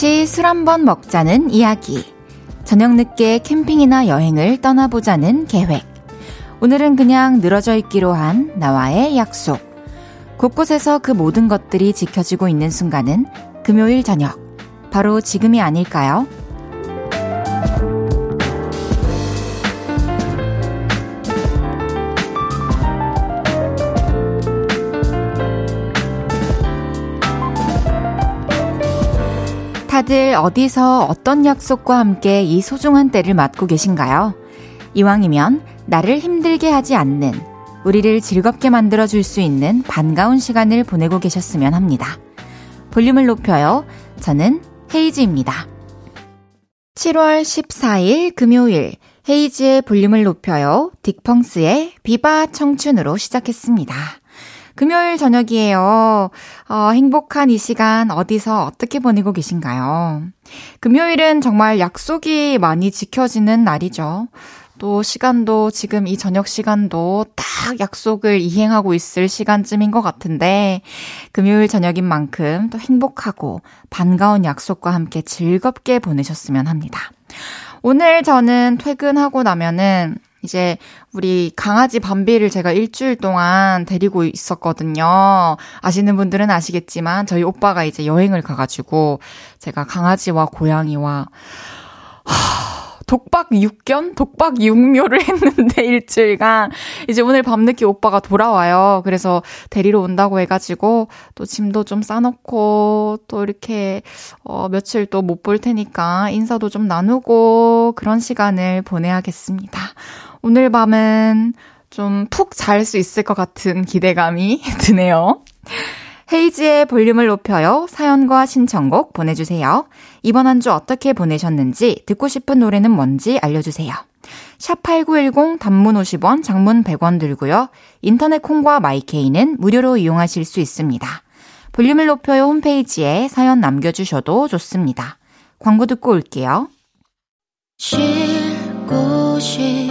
같이 술 한번 먹자는 이야기. 저녁 늦게 캠핑이나 여행을 떠나보자는 계획. 오늘은 그냥 늘어져 있기로 한 나와의 약속. 곳곳에서 그 모든 것들이 지켜지고 있는 순간은 금요일 저녁. 바로 지금이 아닐까요? 다들 어디서 어떤 약속과 함께 이 소중한 때를 맞고 계신가요? 이왕이면 나를 힘들게 하지 않는, 우리를 즐겁게 만들어줄 수 있는 반가운 시간을 보내고 계셨으면 합니다. 볼륨을 높여요. 저는 헤이즈입니다. 7월 14일 금요일, 헤이즈의 볼륨을 높여요. 딕펑스의 비바 청춘으로 시작했습니다. 금요일 저녁이에요. 어, 행복한 이 시간 어디서 어떻게 보내고 계신가요? 금요일은 정말 약속이 많이 지켜지는 날이죠. 또 시간도 지금 이 저녁 시간도 딱 약속을 이행하고 있을 시간쯤인 것 같은데 금요일 저녁인 만큼 또 행복하고 반가운 약속과 함께 즐겁게 보내셨으면 합니다. 오늘 저는 퇴근하고 나면은 이제 우리 강아지 밤비를 제가 일주일 동안 데리고 있었거든요. 아시는 분들은 아시겠지만 저희 오빠가 이제 여행을 가가지고 제가 강아지와 고양이와 하, 독박 6견? 독박 6묘를 했는데 일주일간 이제 오늘 밤늦게 오빠가 돌아와요. 그래서 데리러 온다고 해가지고 또 짐도 좀 싸놓고 또 이렇게 어 며칠 또 못 볼 테니까 인사도 좀 나누고 그런 시간을 보내야겠습니다. 오늘 밤은 좀 푹 잘 수 있을 것 같은 기대감이 드네요. 헤이지의 볼륨을 높여요. 사연과 신청곡 보내주세요. 이번 한 주 어떻게 보내셨는지, 듣고 싶은 노래는 뭔지 알려주세요. 샵8910 단문 50원, 장문 100원 들고요. 인터넷 콩과 마이케이는 무료로 이용하실 수 있습니다. 볼륨을 높여요 홈페이지에 사연 남겨주셔도 좋습니다. 광고 듣고 올게요. 쉴 곳이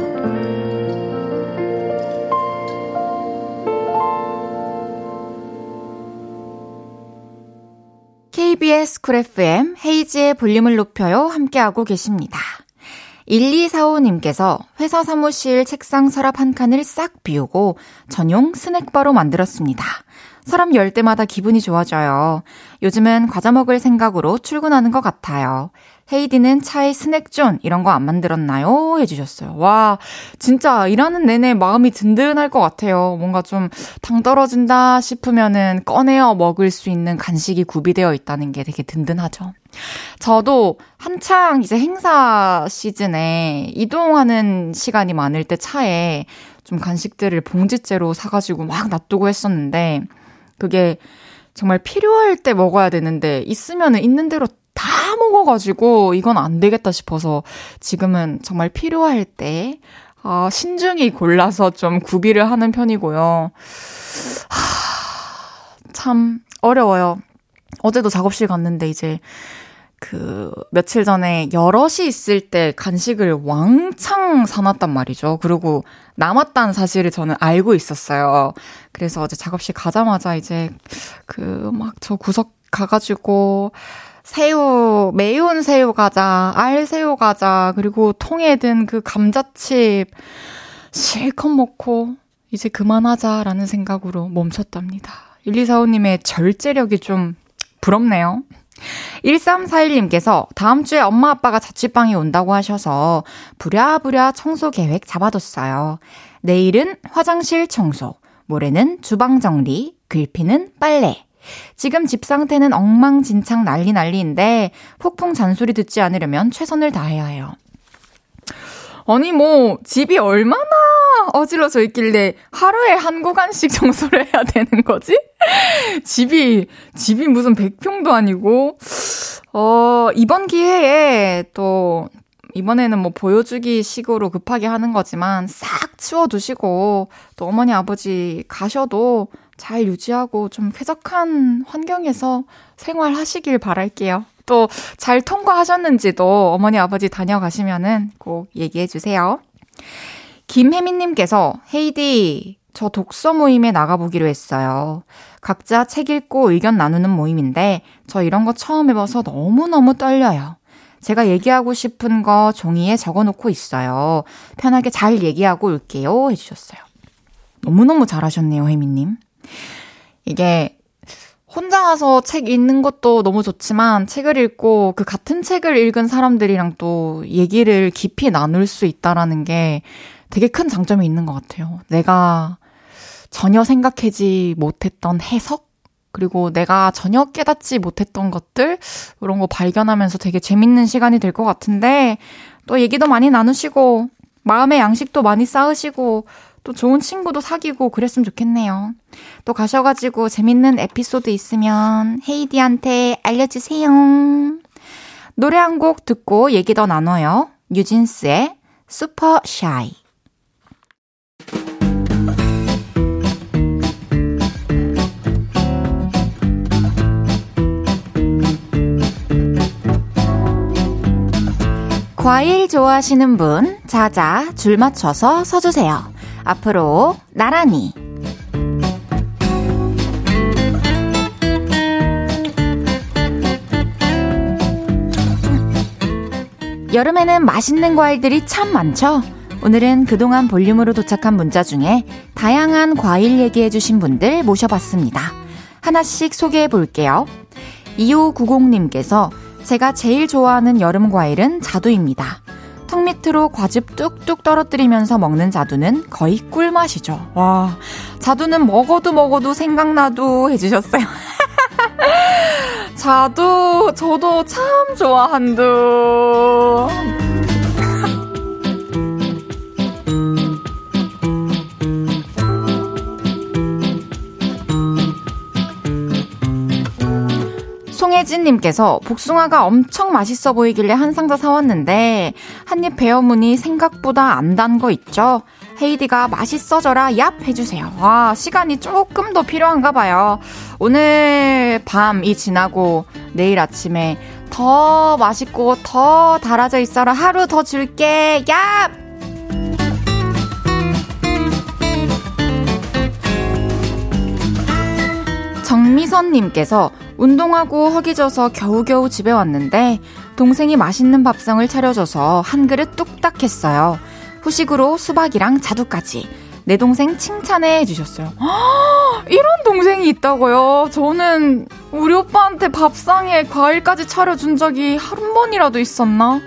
KBS 쿨 FM 헤이즈의 볼륨을 높여요 함께하고 계십니다. 1245님께서 회사 사무실 책상 서랍 한 칸을 싹 비우고 전용 스낵바로 만들었습니다. 서랍 열 때마다 기분이 좋아져요. 요즘은 과자 먹을 생각으로 출근하는 것 같아요. 헤이디는 차에 snack zone 이런 거 안 만들었나요? 해주셨어요. 와, 진짜 일하는 내내 마음이 든든할 것 같아요. 뭔가 좀 당 떨어진다 싶으면은 꺼내어 먹을 수 있는 간식이 구비되어 있다는 게 되게 든든하죠. 저도 한창 이제 행사 시즌에 이동하는 시간이 많을 때 차에 좀 간식들을 봉지째로 사가지고 막 놔두고 했었는데 그게 정말 필요할 때 먹어야 되는데 있으면은 있는 대로 다 먹어가지고 이건 안 되겠다 싶어서 지금은 정말 필요할 때 어, 신중히 골라서 좀 구비를 하는 편이고요. 하, 참 어려워요. 어제도 작업실 갔는데 이제 그 며칠 전에 여럿이 있을 때 간식을 왕창 사놨단 말이죠. 그리고 남았다는 사실을 저는 알고 있었어요. 그래서 어제 작업실 가자마자 이제 그 막 저 구석 가가지고 새우, 매운 새우 과자, 알 새우 과자, 그리고 통에 든 그 감자칩 실컷 먹고 이제 그만하자라는 생각으로 멈췄답니다. 1245님의 절제력이 좀 부럽네요. 1341님께서 다음 주에 엄마 아빠가 자취방에 온다고 하셔서 부랴부랴 청소 계획 잡아뒀어요. 내일은 화장실 청소, 모레는 주방 정리, 글피는 빨래. 지금 집 상태는 엉망진창 난리 난리인데 폭풍 잔소리 듣지 않으려면 최선을 다해야 해요. 아니 뭐 집이 얼마나 어질러져 있길래 하루에 한 구간씩 청소를 해야 되는 거지? 집이 집이 무슨 100평도 아니고 어 이번 기회에 또 이번에는 뭐 보여주기 식으로 급하게 하는 거지만 싹 치워두시고 또 어머니 아버지 가셔도 잘 유지하고 좀 쾌적한 환경에서 생활하시길 바랄게요. 또 잘 통과하셨는지도 어머니 아버지 다녀가시면은 꼭 얘기해 주세요. 김혜민님께서 헤이디 저 독서 모임에 나가보기로 했어요. 각자 책 읽고 의견 나누는 모임인데 저 이런 거 처음 해봐서 너무너무 떨려요. 제가 얘기하고 싶은 거 종이에 적어 놓고 있어요. 편하게 잘 얘기하고 올게요. 해주셨어요. 너무너무 잘하셨네요, 혜미님. 이게 혼자 와서 책 읽는 것도 너무 좋지만 책을 읽고 그 같은 책을 읽은 사람들이랑 또 얘기를 깊이 나눌 수 있다라는 게 되게 큰 장점이 있는 것 같아요. 내가 전혀 생각하지 못했던 해석? 그리고 내가 전혀 깨닫지 못했던 것들, 그런 거 발견하면서 되게 재밌는 시간이 될 것 같은데, 또 얘기도 많이 나누시고, 마음의 양식도 많이 쌓으시고, 또 좋은 친구도 사귀고 그랬으면 좋겠네요. 또 가셔가지고 재밌는 에피소드 있으면 헤이디한테 알려주세요. 노래 한 곡 듣고 얘기 더 나눠요. 뉴진스의 슈퍼 샤이. 과일 좋아하시는 분, 자자, 줄 맞춰서 서주세요. 앞으로, 나란히. 여름에는 맛있는 과일들이 참 많죠? 오늘은 그동안 볼륨으로 도착한 문자 중에 다양한 과일 얘기해주신 분들 모셔봤습니다. 하나씩 소개해 볼게요. 2590님께서 제가 제일 좋아하는 여름 과일은 자두입니다. 턱 밑으로 과즙 뚝뚝 떨어뜨리면서 먹는 자두는 거의 꿀맛이죠. 와, 자두는 먹어도 먹어도 생각나도 해주셨어요. 자두, 저도 참 좋아한두. 송혜진님께서 복숭아가 엄청 맛있어 보이길래 한 상자 사왔는데 한입 베어무니 생각보다 안 단 거 있죠? 헤이디가 맛있어져라 얍 해주세요. 와 시간이 조금 더 필요한가 봐요. 오늘 밤이 지나고 내일 아침에 더 맛있고 더 달아져 있어라 하루 더 줄게 얍 정미선님께서 운동하고 허기져서 겨우겨우 집에 왔는데 동생이 맛있는 밥상을 차려줘서 한 그릇 뚝딱 했어요. 후식으로 수박이랑 자두까지. 내 동생 칭찬해 해주셨어요. 이런 동생이 있다고요? 저는 우리 오빠한테 밥상에 과일까지 차려준 적이 한 번이라도 있었나?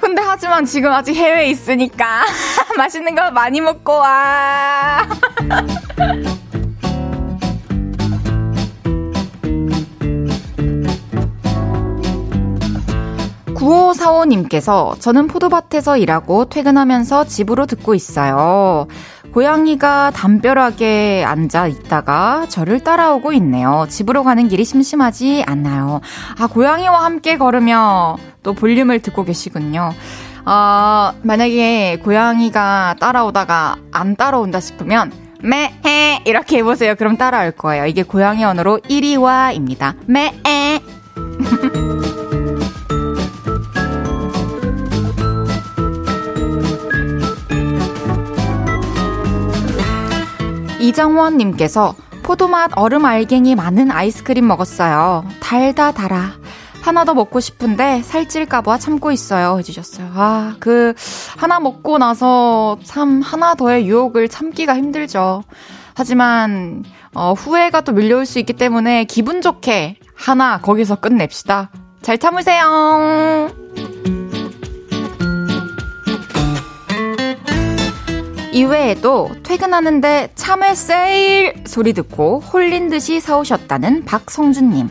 근데 하지만 지금 아직 해외에 있으니까 맛있는 거 많이 먹고 와. 9545님께서 저는 포도밭에서 일하고 퇴근하면서 집으로 듣고 있어요. 고양이가 담벼락에 앉아 있다가 저를 따라오고 있네요. 집으로 가는 길이 심심하지 않나요? 아, 고양이와 함께 걸으며 또 볼륨을 듣고 계시군요. 어, 만약에 고양이가 따라오다가 안 따라온다 싶으면 매해 이렇게 해보세요. 그럼 따라올 거예요. 이게 고양이 언어로 이리 와입니다. 매해 이정원님께서 포도맛 얼음 알갱이 많은 아이스크림 먹었어요. 달다 달아. 하나 더 먹고 싶은데 살찔까봐 참고 있어요. 해주셨어요. 아, 그, 하나 먹고 나서 참 하나 더의 유혹을 참기가 힘들죠. 하지만, 어, 후회가 또 밀려올 수 있기 때문에 기분 좋게 하나 거기서 끝냅시다. 잘 참으세요. 이외에도 퇴근하는데 참외 세일 소리 듣고 홀린 듯이 사오셨다는 박성준님.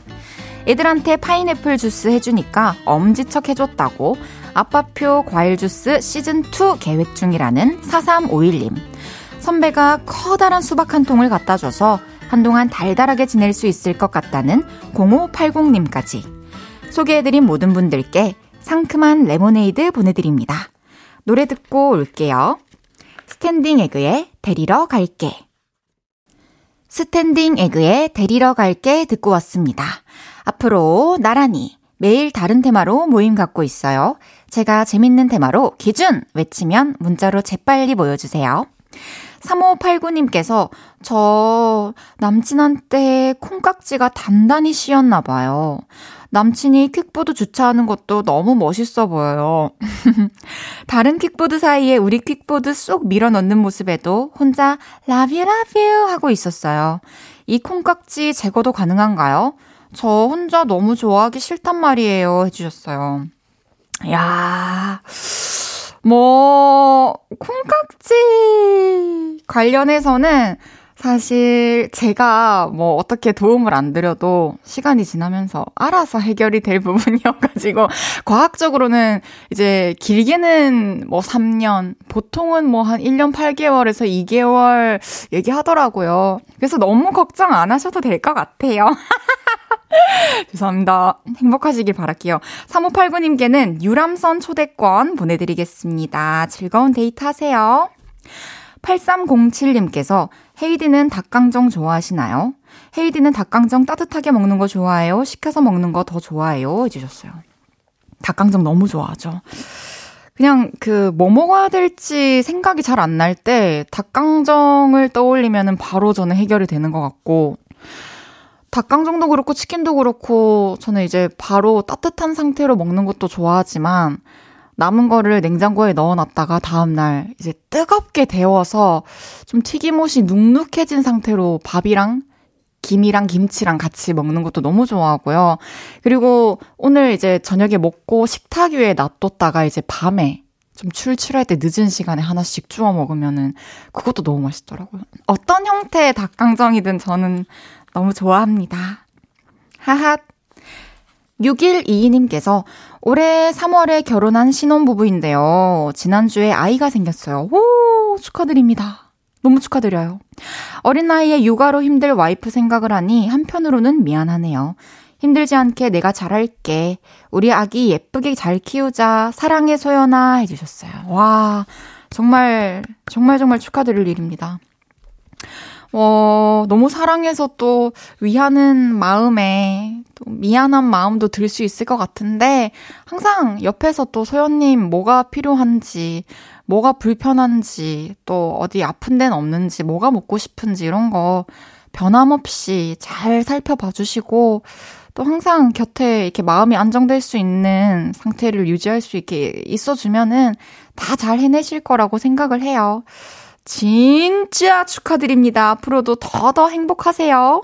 애들한테 파인애플 주스 해주니까 엄지척 해줬다고 아빠표 과일 주스 시즌2 계획 중이라는 4351님. 선배가 커다란 수박 한 통을 갖다 줘서 한동안 달달하게 지낼 수 있을 것 같다는 0580님까지. 소개해드린 모든 분들께 상큼한 레모네이드 보내드립니다. 노래 듣고 올게요. 스탠딩 에그의 데리러 갈게. 스탠딩 에그의 데리러 갈게 듣고 왔습니다. 앞으로 나란히 매일 다른 테마로 모임 갖고 있어요. 제가 재밌는 테마로 기준 외치면 문자로 재빨리 모여주세요. 3589님께서 저 남친한테 콩깍지가 단단히 씌었나 봐요. 남친이 킥보드 주차하는 것도 너무 멋있어 보여요. 다른 킥보드 사이에 우리 킥보드 쏙 밀어 넣는 모습에도 혼자 love you, love you 하고 있었어요. 이 콩깍지 제거도 가능한가요? 저 혼자 너무 좋아하기 싫단 말이에요. 해주셨어요. 야 뭐, 콩깍지 관련해서는 사실 제가 뭐 어떻게 도움을 안 드려도 시간이 지나면서 알아서 해결이 될 부분이어가지고 과학적으로는 이제 길게는 뭐 3년, 보통은 뭐 한 1년 8개월에서 2개월 얘기하더라고요. 그래서 너무 걱정 안 하셔도 될 것 같아요. 죄송합니다. 행복하시길 바랄게요. 3589님께는 유람선 초대권 보내드리겠습니다. 즐거운 데이트 하세요. 8307님께서 헤이디는 닭강정 좋아하시나요? 헤이디는 닭강정 따뜻하게 먹는 거 좋아해요? 식혀서 먹는 거 더 좋아해요? 해주셨어요. 닭강정 너무 좋아하죠. 그냥 그 뭐 먹어야 될지 생각이 잘 안 날 때 닭강정을 떠올리면은 바로 저는 해결이 되는 것 같고 닭강정도 그렇고 치킨도 그렇고 저는 이제 바로 따뜻한 상태로 먹는 것도 좋아하지만 남은 거를 냉장고에 넣어놨다가 다음날 이제 뜨겁게 데워서 좀 튀김옷이 눅눅해진 상태로 밥이랑 김이랑 김치랑 같이 먹는 것도 너무 좋아하고요. 그리고 오늘 이제 저녁에 먹고 식탁 위에 놔뒀다가 이제 밤에 좀 출출할 때 늦은 시간에 하나씩 주워 먹으면은 그것도 너무 맛있더라고요. 어떤 형태의 닭강정이든 저는 너무 좋아합니다. 하하. 6122님께서 올해 3월에 결혼한 신혼부부인데요. 지난주에 아이가 생겼어요. 오, 축하드립니다. 너무 축하드려요. 어린 나이에 육아로 힘들 와이프 생각을 하니 한편으로는 미안하네요. 힘들지 않게 내가 잘할게. 우리 아기 예쁘게 잘 키우자. 사랑해 소연아 해주셨어요. 와, 정말, 정말 정말 축하드릴 일입니다. 어, 너무 사랑해서 또 위하는 마음에 또 미안한 마음도 들 수 있을 것 같은데 항상 옆에서 또 소연님 뭐가 필요한지 뭐가 불편한지 또 어디 아픈 데는 없는지 뭐가 먹고 싶은지 이런 거 변함없이 잘 살펴봐 주시고 또 항상 곁에 이렇게 마음이 안정될 수 있는 상태를 유지할 수 있게 있어 주면은 다 잘 해내실 거라고 생각을 해요. 진짜 축하드립니다. 앞으로도 더더 행복하세요.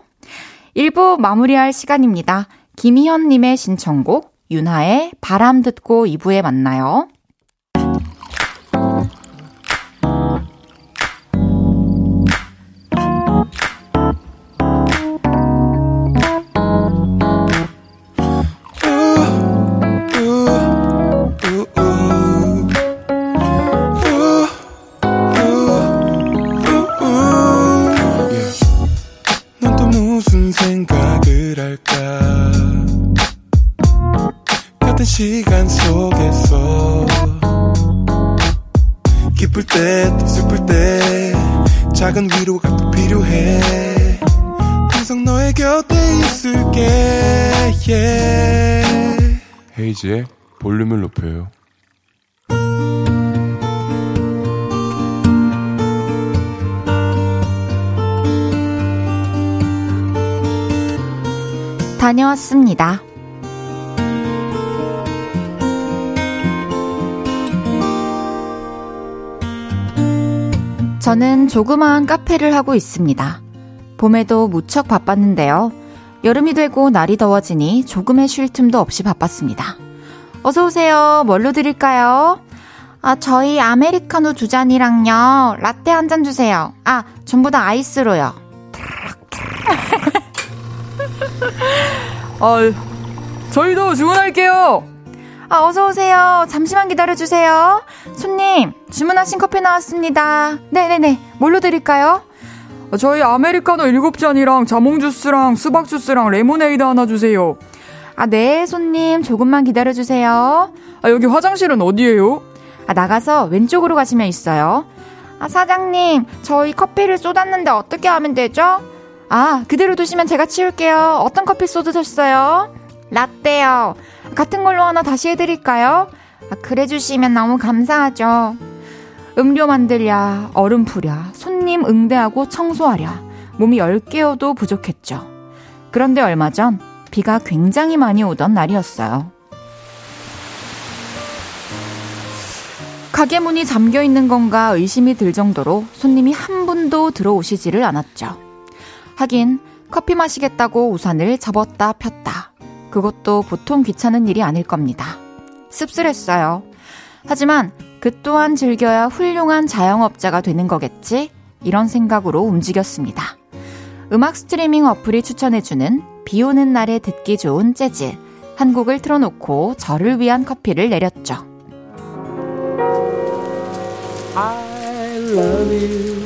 1부 마무리할 시간입니다. 김희현님의 신청곡, 윤하의 바람 듣고 2부에 만나요. 저는 조그마한 카페를 하고 있습니다. 봄에도 무척 바빴는데요. 여름이 되고 날이 더워지니 조금의 쉴 틈도 없이 바빴습니다. 어서오세요. 뭘로 드릴까요? 아, 저희 아메리카노 두 잔이랑요. 라떼 한 잔 주세요. 아, 전부 다 아이스로요. 아, 저희도 주문할게요. 아, 어서오세요. 잠시만 기다려주세요. 손님, 주문하신 커피 나왔습니다. 네네네. 뭘로 드릴까요? 저희 아메리카노 7잔이랑 자몽 주스랑 수박 주스랑 레모네이드 하나 주세요. 아, 네, 손님. 조금만 기다려주세요. 아, 여기 화장실은 어디예요? 아, 나가서 왼쪽으로 가시면 있어요. 아, 사장님. 저희 커피를 쏟았는데 어떻게 하면 되죠? 아, 그대로 두시면 제가 치울게요. 어떤 커피 쏟으셨어요? 라떼요. 같은 걸로 하나 다시 해드릴까요? 아, 그래 주시면 너무 감사하죠. 음료 만들랴, 얼음 풀랴, 손님 응대하고 청소하랴, 몸이 10개여도 부족했죠. 그런데 얼마 전 비가 굉장히 많이 오던 날이었어요. 가게 문이 잠겨 있는 건가 의심이 들 정도로 손님이 한 분도 들어오시지를 않았죠. 하긴 커피 마시겠다고 우산을 접었다 폈다. 그것도 보통 귀찮은 일이 아닐 겁니다. 씁쓸했어요. 하지만 그 또한 즐겨야 훌륭한 자영업자가 되는 거겠지? 이런 생각으로 움직였습니다. 음악 스트리밍 어플이 추천해주는 비 오는 날에 듣기 좋은 재즈. 한 곡을 틀어놓고 저를 위한 커피를 내렸죠. 음.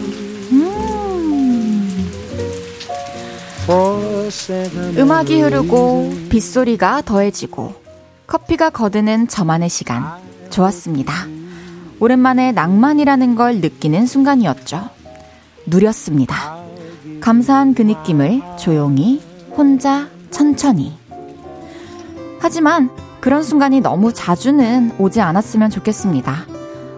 음악이 흐르고 빗소리가 더해지고 커피가 거드는 저만의 시간 좋았습니다. 오랜만에 낭만이라는 걸 느끼는 순간이었죠. 누렸습니다. 감사한 그 느낌을 조용히 혼자 천천히. 하지만 그런 순간이 너무 자주는 오지 않았으면 좋겠습니다.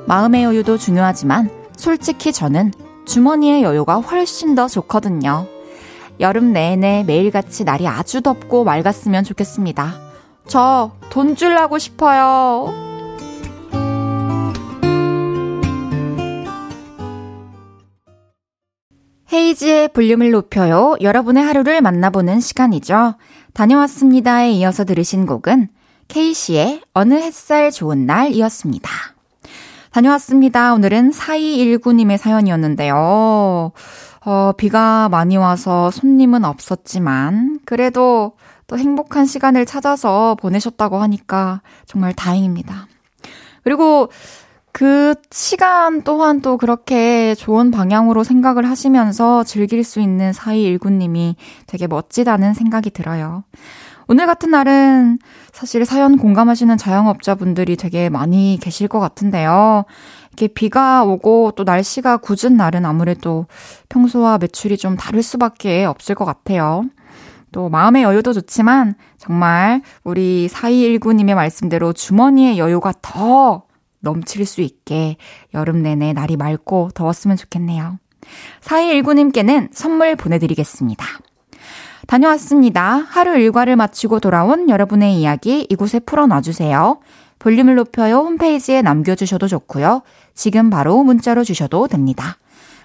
마음의 여유도 중요하지만 솔직히 저는 주머니의 여유가 훨씬 더 좋거든요. 여름 내내 매일같이 날이 아주 덥고 맑았으면 좋겠습니다. 저 돈 줄라고 싶어요. 헤이지의 볼륨을 높여요. 여러분의 하루를 만나보는 시간이죠. 다녀왔습니다에 이어서 들으신 곡은 케이씨의 어느 햇살 좋은 날이었습니다. 다녀왔습니다. 오늘은 4219님의 사연이었는데요. 어, 비가 많이 와서 손님은 없었지만, 그래도 또 행복한 시간을 찾아서 보내셨다고 하니까 정말 다행입니다. 그리고 그 시간 또한 또 그렇게 좋은 방향으로 생각을 하시면서 즐길 수 있는 4219님이 되게 멋지다는 생각이 들어요. 오늘 같은 날은 사실 사연 공감하시는 자영업자분들이 되게 많이 계실 것 같은데요. 이렇게 비가 오고 또 날씨가 굳은 날은 아무래도 평소와 매출이 좀 다를 수밖에 없을 것 같아요. 또 마음의 여유도 좋지만 정말 우리 4219님의 말씀대로 주머니의 여유가 더 넘칠 수 있게 여름 내내 날이 맑고 더웠으면 좋겠네요. 4219님께는 선물 보내드리겠습니다. 다녀왔습니다. 하루 일과를 마치고 돌아온 여러분의 이야기 이곳에 풀어놔주세요. 볼륨을 높여요 홈페이지에 남겨주셔도 좋고요. 지금 바로 문자로 주셔도 됩니다.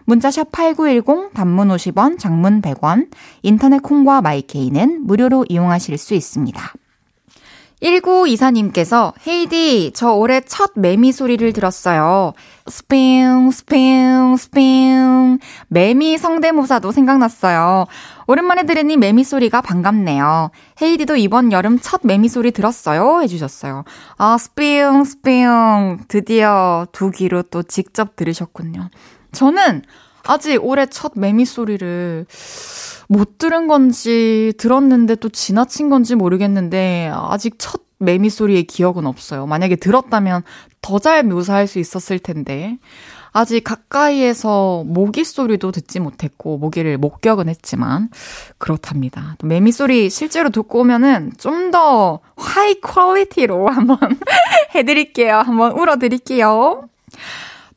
문자샵 8910 단문 50원, 장문 100원, 인터넷 콩과 마이케이는 무료로 이용하실 수 있습니다. 1924님께서 헤이디 저 올해 첫 매미 소리를 들었어요. 스핑 스핑 스핑 매미 성대모사도 생각났어요. 오랜만에 들으니 매미 소리가 반갑네요. 헤이디도 이번 여름 첫 매미 소리 들었어요 해주셨어요. 아 스핑 스핑 드디어 두 귀로 또 직접 들으셨군요. 저는 아직 올해 첫 매미 소리를 못 들은 건지 들었는데 또 지나친 건지 모르겠는데 아직 첫 매미 소리의 기억은 없어요. 만약에 들었다면 더 잘 묘사할 수 있었을 텐데 아직 가까이에서 모기 소리도 듣지 못했고 모기를 목격은 했지만 그렇답니다. 또 매미 소리 실제로 듣고 오면은 좀 더 high quality로 한번 해드릴게요. 한번 울어드릴게요.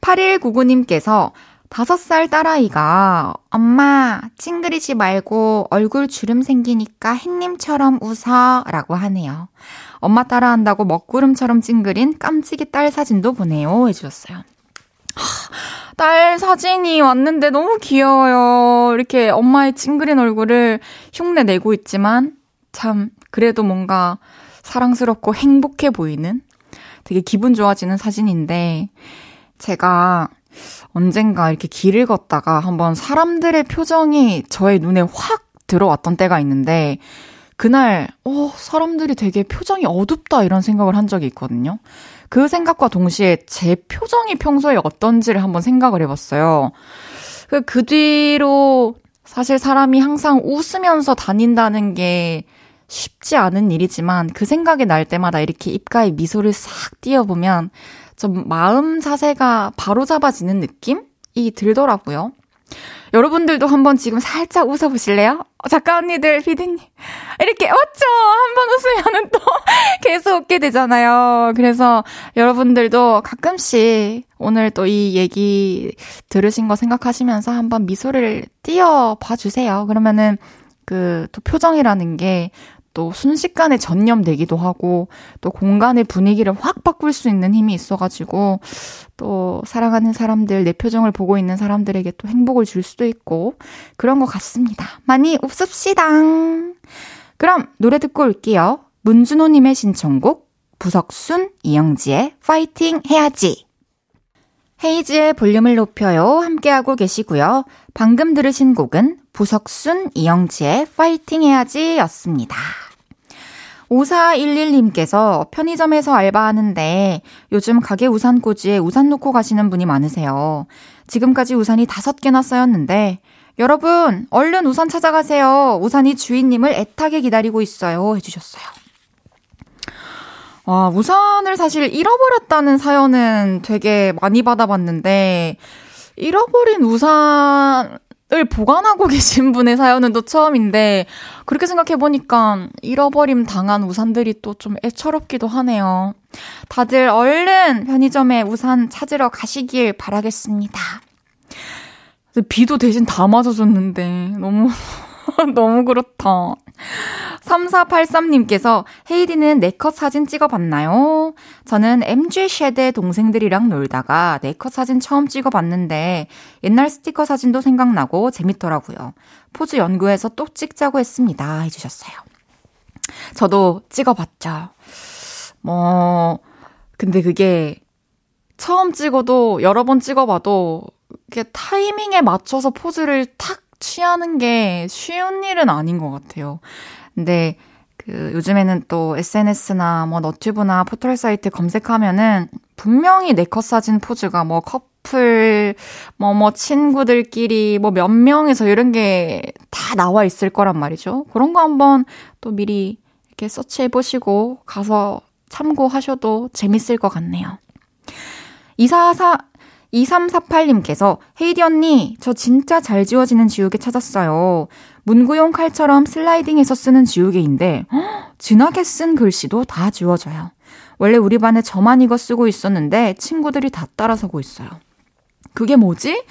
8199님께서 다섯 살 딸아이가 엄마 찡그리지 말고 얼굴 주름 생기니까 햇님처럼 웃어 라고 하네요. 엄마 따라한다고 먹구름처럼 찡그린 깜찍이 딸 사진도 보내요 해주셨어요. 딸 사진이 왔는데 너무 귀여워요. 이렇게 엄마의 찡그린 얼굴을 흉내 내고 있지만 참 그래도 뭔가 사랑스럽고 행복해 보이는 되게 기분 좋아지는 사진인데 제가 언젠가 이렇게 길을 걷다가 한번 사람들의 표정이 저의 눈에 확 들어왔던 때가 있는데 그날 어 사람들이 되게 표정이 어둡다 이런 생각을 한 적이 있거든요. 그 생각과 동시에 제 표정이 평소에 어떤지를 한번 생각을 해봤어요. 그, 그 뒤로 사실 사람이 항상 웃으면서 다닌다는 게 쉽지 않은 일이지만 그 생각이 날 때마다 이렇게 입가에 미소를 싹 띄어보면 좀 마음 자세가 바로 잡아지는 느낌이 들더라고요. 여러분들도 한번 지금 살짝 웃어보실래요? 작가 언니들, 피디님. 이렇게, 맞죠? 한번 웃으면은 또 계속 웃게 되잖아요. 그래서 여러분들도 가끔씩 오늘 또 이 얘기 들으신 거 생각하시면서 한번 미소를 띄어 봐주세요. 그러면은 그 또 표정이라는 게 또 순식간에 전염되기도 하고 또 공간의 분위기를 확 바꿀 수 있는 힘이 있어가지고 또 사랑하는 사람들 내 표정을 보고 있는 사람들에게 또 행복을 줄 수도 있고 그런 것 같습니다. 많이 웃읍시다. 그럼 노래 듣고 올게요. 문준호님의 신청곡 부석순 이영지의 파이팅 해야지. 헤이즈의 볼륨을 높여요. 함께하고 계시고요. 방금 들으신 곡은 부석순 이영지의 파이팅 해야지 였습니다. 5411님께서 편의점에서 알바하는데 요즘 가게 우산 꽂이에 우산 놓고 가시는 분이 많으세요. 지금까지 우산이 다섯 개나 쌓였는데 여러분 얼른 우산 찾아가세요. 우산이 주인님을 애타게 기다리고 있어요. 해주셨어요. 와, 우산을 사실 잃어버렸다는 사연은 되게 많이 받아봤는데 잃어버린 우산 을 보관하고 계신 분의 사연은 또 처음인데, 그렇게 생각해 보니까 잃어버림 당한 우산들이 또 좀 애처롭기도 하네요. 다들 얼른 편의점에 우산 찾으러 가시길 바라겠습니다. 비도 대신 다 맞아줬는데, 너무, 너무 그렇다. 3483님께서 헤이디는 네컷 사진 찍어봤나요? 저는 MG 쉐대 동생들이랑 놀다가 네컷 사진 처음 찍어봤는데 옛날 스티커 사진도 생각나고 재밌더라고요. 포즈 연구해서 또 찍자고 했습니다. 해주셨어요. 저도 찍어봤죠. 뭐, 근데 그게 처음 찍어도 여러 번 찍어봐도 이게 타이밍에 맞춰서 포즈를 탁 취하는 게 쉬운 일은 아닌 것 같아요. 근데 그 요즘에는 또 SNS나 뭐 너튜브나 포털 사이트 검색하면은 분명히 네컷 사진 포즈가 뭐 커플 뭐뭐 뭐 친구들끼리 뭐 몇 명에서 이런 게 다 나와 있을 거란 말이죠. 그런 거 한번 또 미리 이렇게 서치해 보시고 가서 참고하셔도 재밌을 것 같네요. 244 2348님께서 헤이디 언니, 저 진짜 잘 지워지는 지우개 찾았어요. 문구용 칼처럼 슬라이딩해서 쓰는 지우개인데, 허, 진하게 쓴 글씨도 다 지워져요. 원래 우리 반에 저만 이거 쓰고 있었는데 친구들이 다 따라서고 있어요. 그게 뭐지?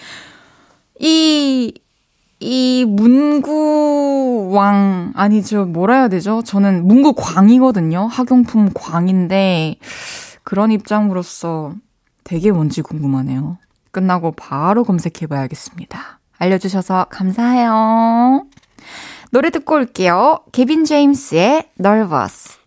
이, 이 문구왕, 아니죠. 뭐라 해야 되죠? 저는 문구광이거든요. 학용품 광인데, 그런 입장으로서 되게 뭔지 궁금하네요. 끝나고 바로 검색해 봐야겠습니다. 알려주셔서 감사해요. 노래 듣고 올게요. 케빈 제임스의 Nervous.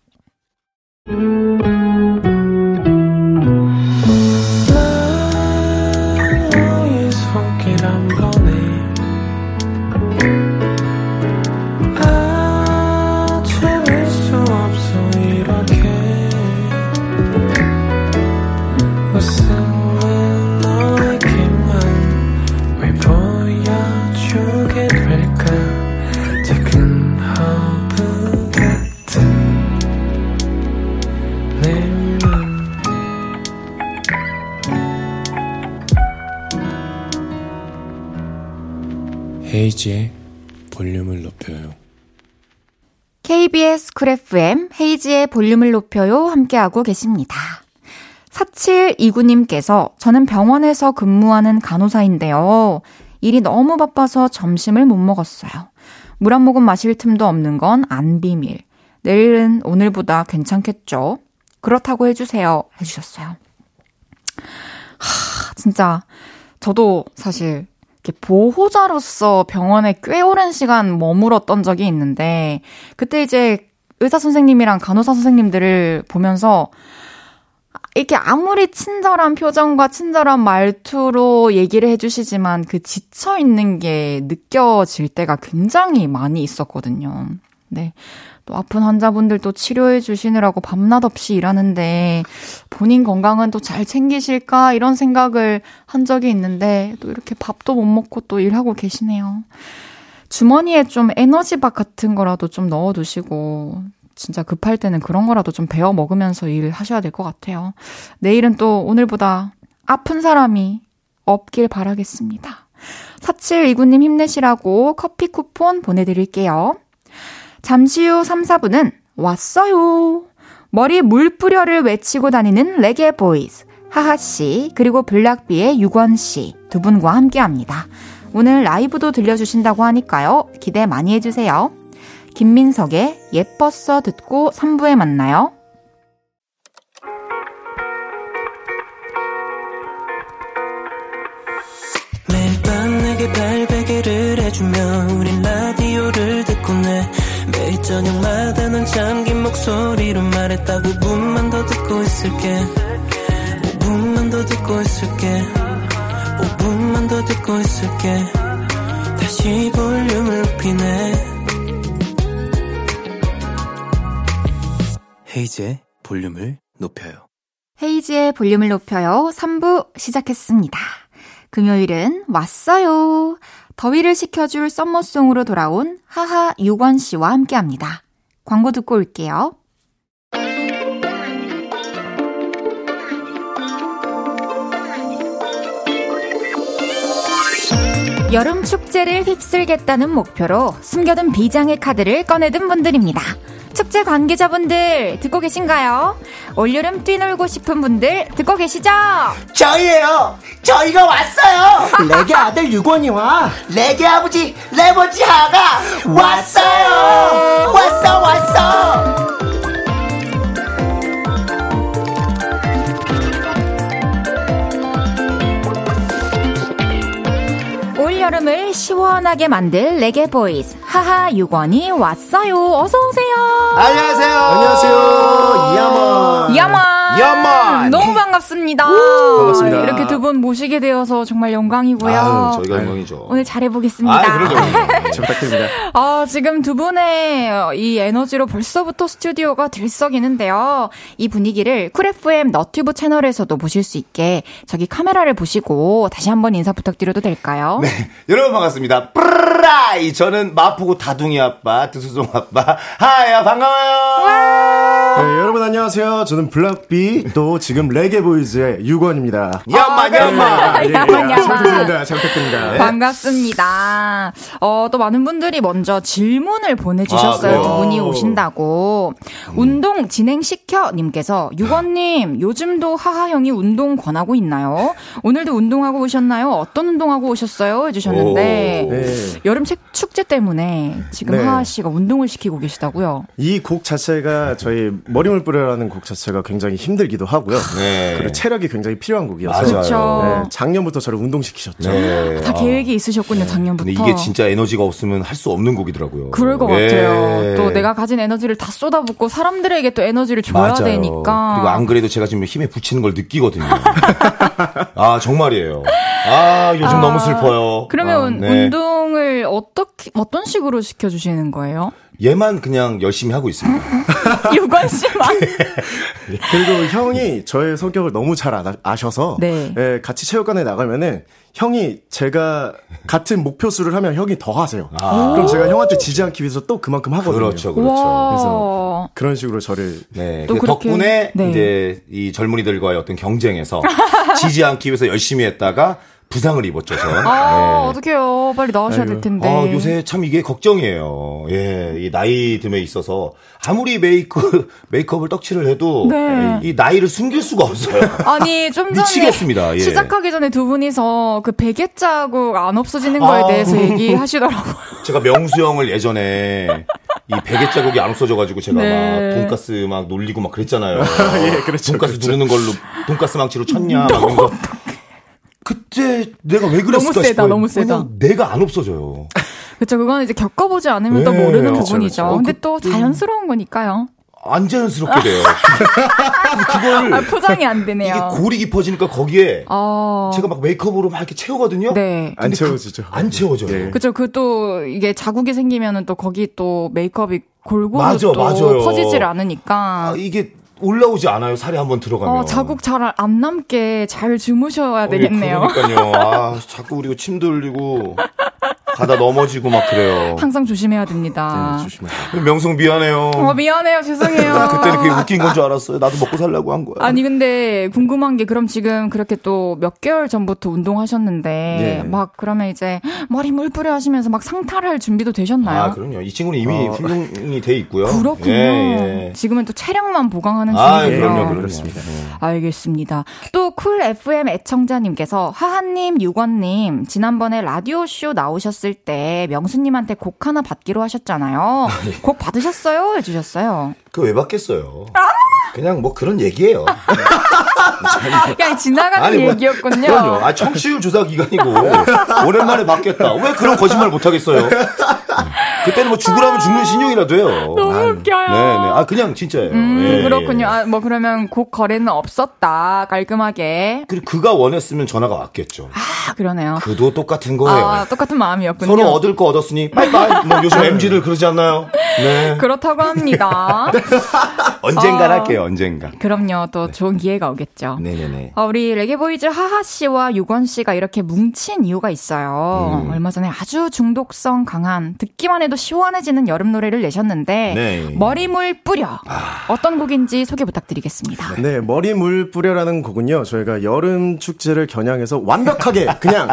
헤이지의 볼륨을 높여요. KBS 쿨 FM 헤이지의 볼륨을 높여요 함께하고 계십니다. 4729님께서 저는 병원에서 근무하는 간호사인데요. 일이 너무 바빠서 점심을 못 먹었어요. 물 한 모금 마실 틈도 없는 건 안 비밀. 내일은 오늘보다 괜찮겠죠? 그렇다고 해주세요. 해주셨어요. 하, 진짜, 저도 사실 보호자로서 병원에 꽤 오랜 시간 머물었던 적이 있는데, 그때 이제 의사 선생님이랑 간호사 선생님들을 보면서, 이렇게 아무리 친절한 표정과 친절한 말투로 얘기를 해주시지만 그 지쳐 있는 게 느껴질 때가 굉장히 많이 있었거든요. 네. 또 아픈 환자분들도 치료해 주시느라고 밤낮 없이 일하는데 본인 건강은 또 잘 챙기실까 이런 생각을 한 적이 있는데 또 이렇게 밥도 못 먹고 또 일하고 계시네요. 주머니에 좀 에너지박 같은 거라도 좀 넣어 두시고 진짜 급할 때는 그런 거라도 좀 배워 먹으면서 일하셔야 될 것 같아요. 내일은 또 오늘보다 아픈 사람이 없길 바라겠습니다. 4729님 힘내시라고 커피 쿠폰 보내드릴게요. 잠시 후 3, 4분은 왔어요. 머리 물 뿌려를 외치고 다니는 레게 보이즈. 하하씨, 그리고 블락비의 유권씨 두 분과 함께 합니다. 오늘 라이브도 들려주신다고 하니까요. 기대 많이 해주세요. 김민석의 예뻤어 듣고 3부에 만나요. 매일 밤 내게 발베개를 해주며 우린 매일 저녁마다 넌 잠긴 목소리로 말했다 5분만 더 듣고 있을게 5분만 더 듣고 있을게 5분만 더 듣고 있을게 다시 볼륨을 높이네 헤이즈의 볼륨을 높여요 헤이지의 볼륨을 높여요. 3부 시작했습니다. 금요일은 왔어요. 더위를 식혀줄 썸머송으로 돌아온 하하 유건 씨와 함께 합니다. 광고 듣고 올게요. 여름 축제를 휩쓸겠다는 목표로 숨겨둔 비장의 카드를 꺼내든 분들입니다. 축제 관계자분들 듣고 계신가요? 올여름 뛰놀고 싶은 분들 듣고 계시죠? 저희예요. 저희가 왔어요. 레게 아들 유권이와 레게 아버지 레버지 하하가 왔어요. 왔어 왔어. 올여름을 시원하게 만들 레게 boys 하하 유권이 왔어요. 어서 오세요. 안녕하세요. 안녕하세요. Ya man. Ya man. Ya man. 너무 반갑습니다. 반갑습니다. 이렇게 두 분 모시게 되어서 정말 영광이고요. 아유, 저희가 영광이죠. 오늘 잘해보겠습니다. 아, 그러죠. 잘 부탁드립니다. 아, 지금 두 분의 이 에너지로 벌써부터 스튜디오가 들썩이는데요. 이 분위기를 쿨 FM 너튜브 채널에서도 보실 수 있게 저기 카메라를 보시고 다시 한번 인사 부탁드려도 될까요? 네, 여러분 반갑습니다. 뿌라이 저는 마포구 다둥이 아빠, 드소송 아빠. 하하 반가워요. 네, 여러분 안녕하세요. 저는 블락비 또 지금 레게 보이즈의 유건입니다. 야만 야만. 예, 예. 야만, 야만. 잘 부탁드립니다. 잘 부탁드립니다. 네. 반갑습니다. 어, 또 많은 분들이 먼저 질문을 보내주셨어요. 아, 두 그래요? 분이 오신다고. 운동 진행시켜 님께서 유건님 요즘도 하하 형이 운동 권하고 있나요? 오늘도 운동하고 오셨나요? 어떤 운동하고 오셨어요? 해주셨는데 오. 네. 여름 책 축제 때문에 지금 네. 하하 씨가 운동을 시키고 계시다고요. 이 곡 자체가 저희 머리물 뿌려라는 곡 자체가 굉장히 힘들기도 하고요. 네. 그리고 체력이 굉장히 필요한 곡이어서 맞아요. 그렇죠. 네, 작년부터 저를 운동시키셨죠. 네. 다 아. 계획이 있으셨군요 작년부터. 근데 이게 진짜 에너지가 없으면 할 수 없는 곡이더라고요. 그럴 것 예. 같아요. 또 내가 가진 에너지를 다 쏟아붓고 사람들에게 또 에너지를 줘야 맞아요. 되니까. 그리고 안 그래도 제가 지금 힘에 붙이는 걸 느끼거든요. 아 정말이에요. 아 요즘 너무 슬퍼요. 그러면 아, 네. 운동을 어떻게 어떤 식으로 시켜 주시는 거예요? 얘만 그냥 열심히 하고 있습니다. 유관 씨만. 그리고 형이 저의 성격을 너무 잘 아, 아셔서 네. 예, 같이 체육관에 나가면은 형이 제가 같은 목표 수를 하면 형이 더 하세요. 그럼 제가 형한테 지지 않기 위해서 또 그만큼 하거든요. 아. 그렇죠, 그렇죠. 와. 그런 식으로 저를 네, 또그 그렇게- 덕분에 네. 이제 이 젊은이들과의 어떤 경쟁에서 지지 않기 위해서 열심히 했다가 부상을 입었죠, 저. 아, 어떡해요. 빨리 나오셔야 될 텐데. 아, 요새 참 이게 걱정이에요. 예, 이 나이 듦에 있어서 아무리 메이크 메이크업을 떡칠을 해도 네. 이 나이를 숨길 수가 없어요. 아니, 좀 전에 미치겠습니다, 예. 시작하기 전에 두 분이서 그 베개 자국 안 없어지는 거에 아. 대해서 얘기하시더라고요. 제가 명수 형을 예전에 이 베개 자국이 안 없어져가지고 제가 네. 막 돈가스 막 놀리고 막 그랬잖아요. 예, 그렇죠, 돈가스 그렇죠. 누르는 걸로 돈가스 망치로 쳤냐. 막 이러면서 그때 내가 왜 그랬을까 너무 세다, 싶어요. 너무 세다. 내가 안 없어져요. 그쵸, 그건 이제 겪어보지 않으면 또 네, 모르는 그렇죠, 부분이죠. 그렇죠. 근데 그- 또 자연스러운 거니까요. 안 자연스럽게 돼요. 그걸 아, 포장이 안 이게 되네요. 골이 깊어지니까 거기에 어. 제가 막 메이크업으로 막 이렇게 채우거든요. 네. 안 근데 채워지죠. 그- 안 채워져요. 예. 그쵸, 그 또, 이게 자국이 생기면은 또 거기 또 메이크업이 골고루 맞아, 또 맞아요. 퍼지질 아, 않으니까. 이게 올라오지 않아요. 살이 한번 들어가면. 어, 자국 잘 안 남게 잘 주무셔야 어, 예, 되겠네요. 그러니까요. 아, 자꾸 그리고 침도 흘리고 가다 넘어지고 막 그래요. 항상 조심해야 됩니다. 네, 조심하세요. 명성 미안해요. 어, 미안해요. 죄송해요. 그때는 그게 웃긴 건 줄 알았어요. 나도 먹고 살려고 한 거야. 아니 근데 궁금한 게 그럼 지금 그렇게 또 몇 개월 전부터 운동하셨는데 예. 막 그러면 이제 머리 물 뿌려 하시면서 막 상탈할 준비도 되셨나요? 아, 그럼요. 이 친구는 이미 훌륭이 돼 있고요. 그렇군요. 예, 예. 지금은 또 체력만 보강하는 아, 중이에요. 그럼요, 그럼요. 그렇습니다. 알겠습니다. 또 쿨 FM 애청자님께서 하하님, 유권님 지난번에 라디오 쇼 나오셨 을 때 명수님한테 곡 하나 받기로 하셨잖아요. 곡 받으셨어요? 해주셨어요. 그거 왜 받겠어요? 아! 그냥 뭐 그런 얘기예요. 그냥 지나가는 아니, 뭐, 얘기였군요. 그럼요. 아, 청취율 조사 기간이고, 오랜만에 받겠다. 왜 그런 거짓말 못 하겠어요? 그때는 뭐 죽으라면 죽는 시늉이라도 해요. 너무 아유, 웃겨요. 네, 네. 아, 그냥 진짜예요. 음, 예, 그렇군요. 예. 아, 뭐 그러면 곡 거래는 없었다. 깔끔하게. 그리고 그가 원했으면 전화가 왔겠죠. 아, 그러네요. 그도 똑같은 거예요. 아, 똑같은 마음이었군요. 서로 얻을 거 얻었으니 빠이빠이. 뭐 요즘 MZ들 그러지 않나요? 네. 그렇다고 합니다. 언젠간 아. 할게요, 언젠간. 그럼요. 또 좋은 기회가 오겠죠. 네네네. 어, 우리 레게 boys 하하 씨와 유권 씨가 이렇게 뭉친 이유가 있어요. 음. 얼마 전에 아주 중독성 강한 듣기만 해도 시원해지는 여름 노래를 내셨는데 네. 아. 머리물 뿌려 어떤 곡인지 소개 부탁드리겠습니다. 네, 머리 물 뿌려라는 곡은요. 저희가 여름 축제를 겨냥해서 완벽하게 그냥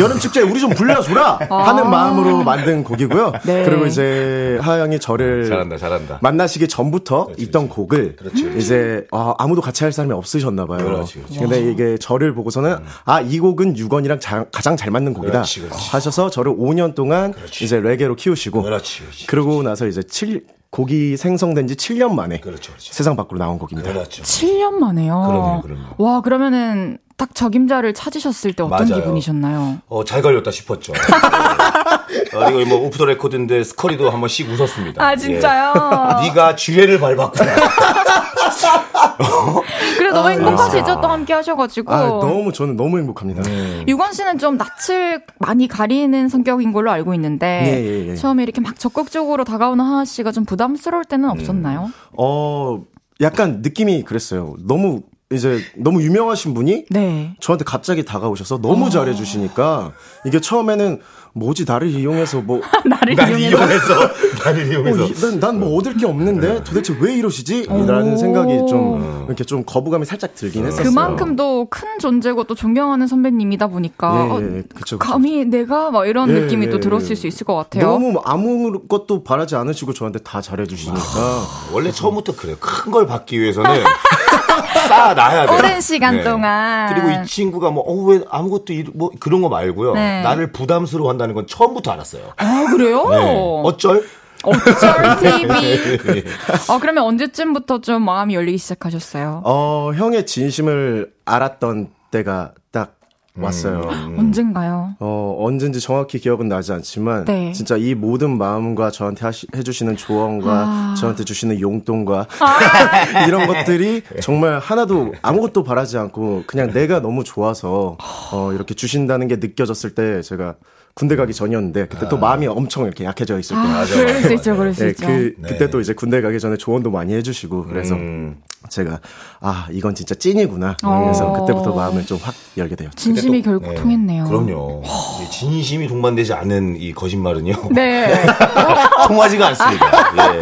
여름 축제 우리 좀 불러줘라 하는 마음으로 만든 곡이고요. 아. 네. 그리고 이제 하영이 저를 잘한다, 잘한다. 만나시기 전부터 있던 곡을 이제 아, 아무도 같이 할 사람이 없으셨나 봐요. 그렇지, 그렇지. 근데 이게 저를 보고서는 아이 곡은 유건이랑 자- 가장 잘 맞는 곡이다 그렇지, 그렇지. 하셔서 저를 5년 동안 이제 레게로 키우시고 그렇지, 그렇지. 그러고 나서 이제 7 곡이 생성된 지 7년 만에 그렇죠, 그렇죠. 세상 밖으로 나온 곡입니다. 그렇죠. 7년 만에요. 그럼요, 그럼요. 와, 그러면은 딱 적임자를 찾으셨을 때 어떤 맞아요. 기분이셨나요? 어, 잘 걸렸다 싶었죠. 어, 이거 뭐 off the record인데 스컬이도 한 번 씩 웃었습니다. 아, 진짜요? 예. 네가 지뢰를 밟았구나. 그래 너무 행복하시죠? 또 함께 하셔가지고. 아, 너무 저는 너무 행복합니다. 유건 씨는 좀 낯을 많이 가리는 성격인 걸로 알고 있는데 예, 예, 예. 처음에 이렇게 막 적극적으로 다가오는 하하 씨가 좀 부담스러울 때는 없었나요? 어, 약간 느낌이 그랬어요. 너무 이제 너무 유명하신 분이 네. 저한테 갑자기 다가오셔서 너무 잘해 주시니까 이게 처음에는 뭐지 나를 이용해서 뭐 나를 나를 이용해서. 나를 이용해서. 난뭐 얻을 게 없는데 도대체 왜 이러시지? 라는 생각이 좀 이렇게 좀 거부감이 살짝 들긴 했었어요. 그만큼 또 큰 존재고 또 존경하는 선배님이다 보니까 예, 어, 예, 그쵸, 그쵸. 감히 내가 막 이런 예, 느낌이 예, 또 예. 들었을 수 있을 것 같아요. 너무 아무것도 바라지 않으시고 저한테 다 잘해 주시니까 원래 처음부터 그래요. 큰 걸 받기 위해서는 쌓아놔야 돼요. 오랜 시간 동안. 그리고 이 친구가 뭐, 어, 왜 아무것도 이- 뭐 그런 거 말고요. 네. 나를 부담스러워 한다는 건 처음부터 알았어요. 아 그래요? 네. 어쩔? 어쩔 TV. 예. 어 그러면 언제쯤부터 좀 마음이 열리기 시작하셨어요? 어, 형의 진심을 알았던 때가 딱 왔어요. 음. 언젠가요? 어, 언젠지 정확히 기억은 나지 않지만, 네. 진짜 이 모든 마음과 저한테 하시, 해주시는 조언과 아. 저한테 주시는 용돈과 이런 것들이 정말 하나도 아무것도 바라지 않고 그냥 내가 너무 좋아서 어, 이렇게 주신다는 게 느껴졌을 때 제가 군대 가기 전이었는데 그때 또 마음이 엄청 이렇게 약해져 있을 때. 아, 그럴 수 있죠, 그럴 수 네, 있죠. 그, 그때 또 이제 군대 가기 전에 조언도 많이 해주시고, 그래서 음. 제가, 아, 이건 진짜 찐이구나. 어. 그래서 그때부터 마음을 좀 확 열게 되었죠. 진심이 또- 결국 네. 통했네요. 그럼요. 이 진심이 동반되지 않은 이 거짓말은요. 네. 통하지가 않습니다. 예.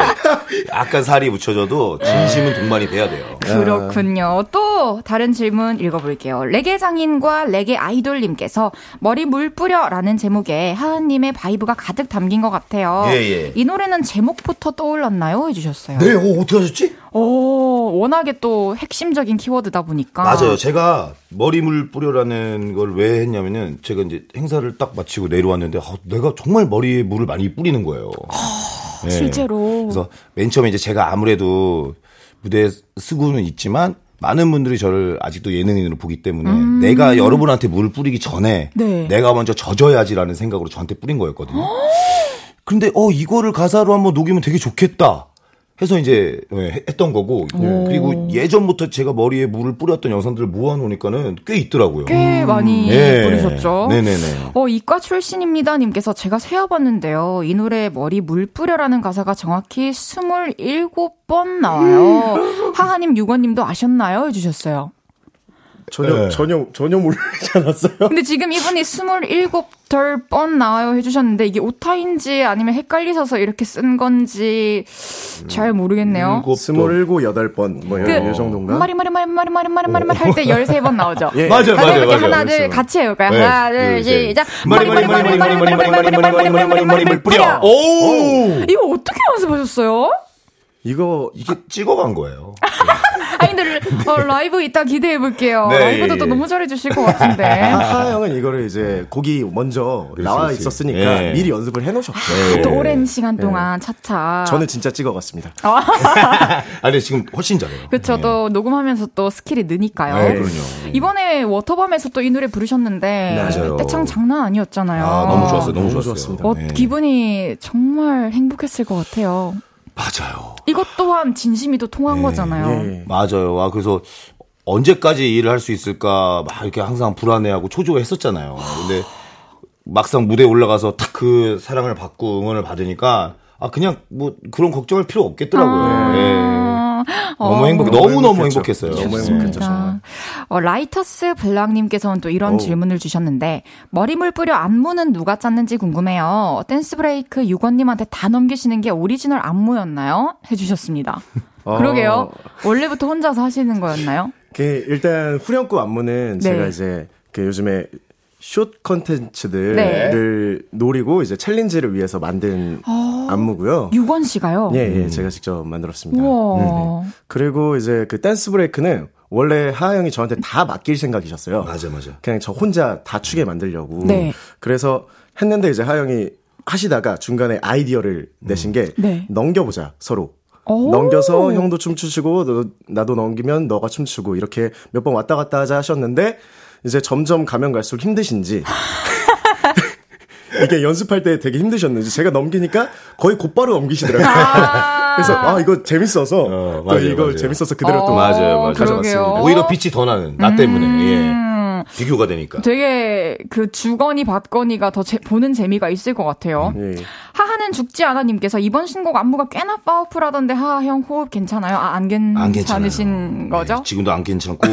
약간 살이 묻혀져도 진심은 동반이 돼야 돼요. 그렇군요. 또 다른 질문 읽어볼게요. 레게 장인과 레게 아이돌님께서 머리 물 뿌려라는 제목에 하하님의 vibe가 가득 담긴 것 같아요. 예, 예. 이 노래는 제목부터 떠올랐나요? 해주셨어요. 네, 어, 어떻게 하셨지? 오, 워낙에 또 핵심적인 키워드다 보니까. 맞아요. 제가 머리물 뿌려라는 걸 왜 했냐면은 제가 이제 행사를 딱 마치고 내려왔는데 아, 내가 정말 머리에 물을 많이 뿌리는 거예요. 네. 실제로. 그래서 맨 처음에 이제 제가 아무래도 무대에 쓰고는 있지만 많은 분들이 저를 아직도 예능인으로 보기 때문에 내가 여러분한테 물을 뿌리기 전에 네. 내가 먼저 젖어야지라는 생각으로 저한테 뿌린 거였거든요. 근데 어 이거를 가사로 한번 녹이면 되게 좋겠다. 해서 이제 예, 했던 거고 그리고 예전부터 제가 머리에 물을 뿌렸던 영상들을 모아놓으니까는 꽤 있더라고요. 꽤 많이 예. 부르셨죠. 네네네. 어, 이과 출신입니다. 님께서 제가 세어봤는데요. 이 노래 머리 물 뿌려라는 가사가 정확히 27번 나와요. 하하님, 유건님도 아셨나요? 해주셨어요. 전혀 네. 전혀 전혀 모르지 않았어요. 근데 지금 이분이 27덜 번 나와요 해주셨는데 이게 오타인지 아니면 헷갈리셔서 이렇게 쓴 건지 잘 모르겠네요. 일곱 스물일곱 여덟 번뭐 그이 정도인가? 말이 말이 말이 말이 말이 말이 말이 말이 할때 13번 나오죠. 예. 맞아요, 맞아요, 맞아요. 하나 둘. 같이 해볼까요? 네, 하나 둘. 시작. 머리 머리 머리 머리 머리 머리 머리 머리 머리 머리 머리 머리 머리 뿌려. 오! 이거 어떻게 연습하셨어요? 이거 이게 찍어간 거예요. 아니 근데 어, 라이브 이따 기대해 볼게요. 네, 라이브도 예, 또 예. 너무 잘해 주실 것 같은데. 하하 형은 이거를 이제 곡이 먼저 나와 그렇지. 있었으니까 예. 미리 연습을 해 놓으셨죠. 네. 또 오랜 시간 동안 차차. 저는 진짜 찍어 갔습니다. 아, 근데 지금 훨씬 잘해요. 그렇죠. 또 녹음하면서 또 skill이 느니까요. 네, 그럼요. 이번에 워터밤에서 또 이 노래 부르셨는데 맞아요. 떼창 장난 아니었잖아요. 아, 너무 좋았어요. 너무, 너무 좋았어요. 좋았습니다. 어, 네. 기분이 정말 행복했을 것 같아요. 맞아요. 이것 또한 진심이 또 통한 거잖아요. 예. 맞아요. 아, 그래서 언제까지 일을 할 수 있을까 막 이렇게 항상 불안해하고 초조했었잖아요. 근데 막상 무대에 올라가서 탁 그 사랑을 받고 응원을 받으니까 아 그냥 뭐 그런 걱정할 필요 없겠더라고요. 예. 너무 행복, 너무 너무. 행복했어요. 너무 네. 행복했죠, 정말. 어, 라이터스 블랑님께서는 또 이런 오. 질문을 주셨는데 머리물 뿌려 안무는 누가 짰는지 궁금해요. dance break 유권님한테 다 넘기시는 게 오리지널 안무였나요? 해주셨습니다. 어. 그러게요. 원래부터 혼자서 하시는 거였나요? 그 일단 후렴구 안무는 네. 제가 이제 그 요즘에 숏 컨텐츠들을 네. 노리고 이제 챌린지를 위해서 만든 안무고요. 유건 씨가요? 예, 예, 제가 직접 만들었습니다. 우와. 그리고 이제 그 댄스 브레이크는 원래 하하 형이 저한테 다 맡길 생각이셨어요. 맞아, 맞아. 그냥 저 혼자 다 추게 만들려고. 네. 그래서 했는데 이제 하하 형이 하시다가 중간에 아이디어를 내신 게 네. 넘겨보자 서로. 오. 넘겨서 형도 춤추시고 너, 나도 넘기면 너가 춤추고 이렇게 몇 번 왔다 갔다 하자 하셨는데 이제 점점 가면 갈수록 힘드신지 이게 연습할 때 되게 힘드셨는지 제가 넘기니까 거의 곧바로 넘기시더라고요. 그래서 아 이거 재밌어서 어, 또 맞아요, 이거 맞아요. 재밌어서 그대로 어, 또 맞아요, 맞아요. 그러게요. 오히려 빛이 더 나는 나 때문에 음, 예. 비교가 되니까. 되게 그 주거니 받거니가 더 제- 보는 재미가 있을 것 같아요. 예. 하하는 죽지 않아님께서 이번 신곡 안무가 꽤나 파워풀하던데 하하 형 호흡 괜찮아요? 아, 안. 괜찮으신 거죠? 네, 지금도 안 괜찮고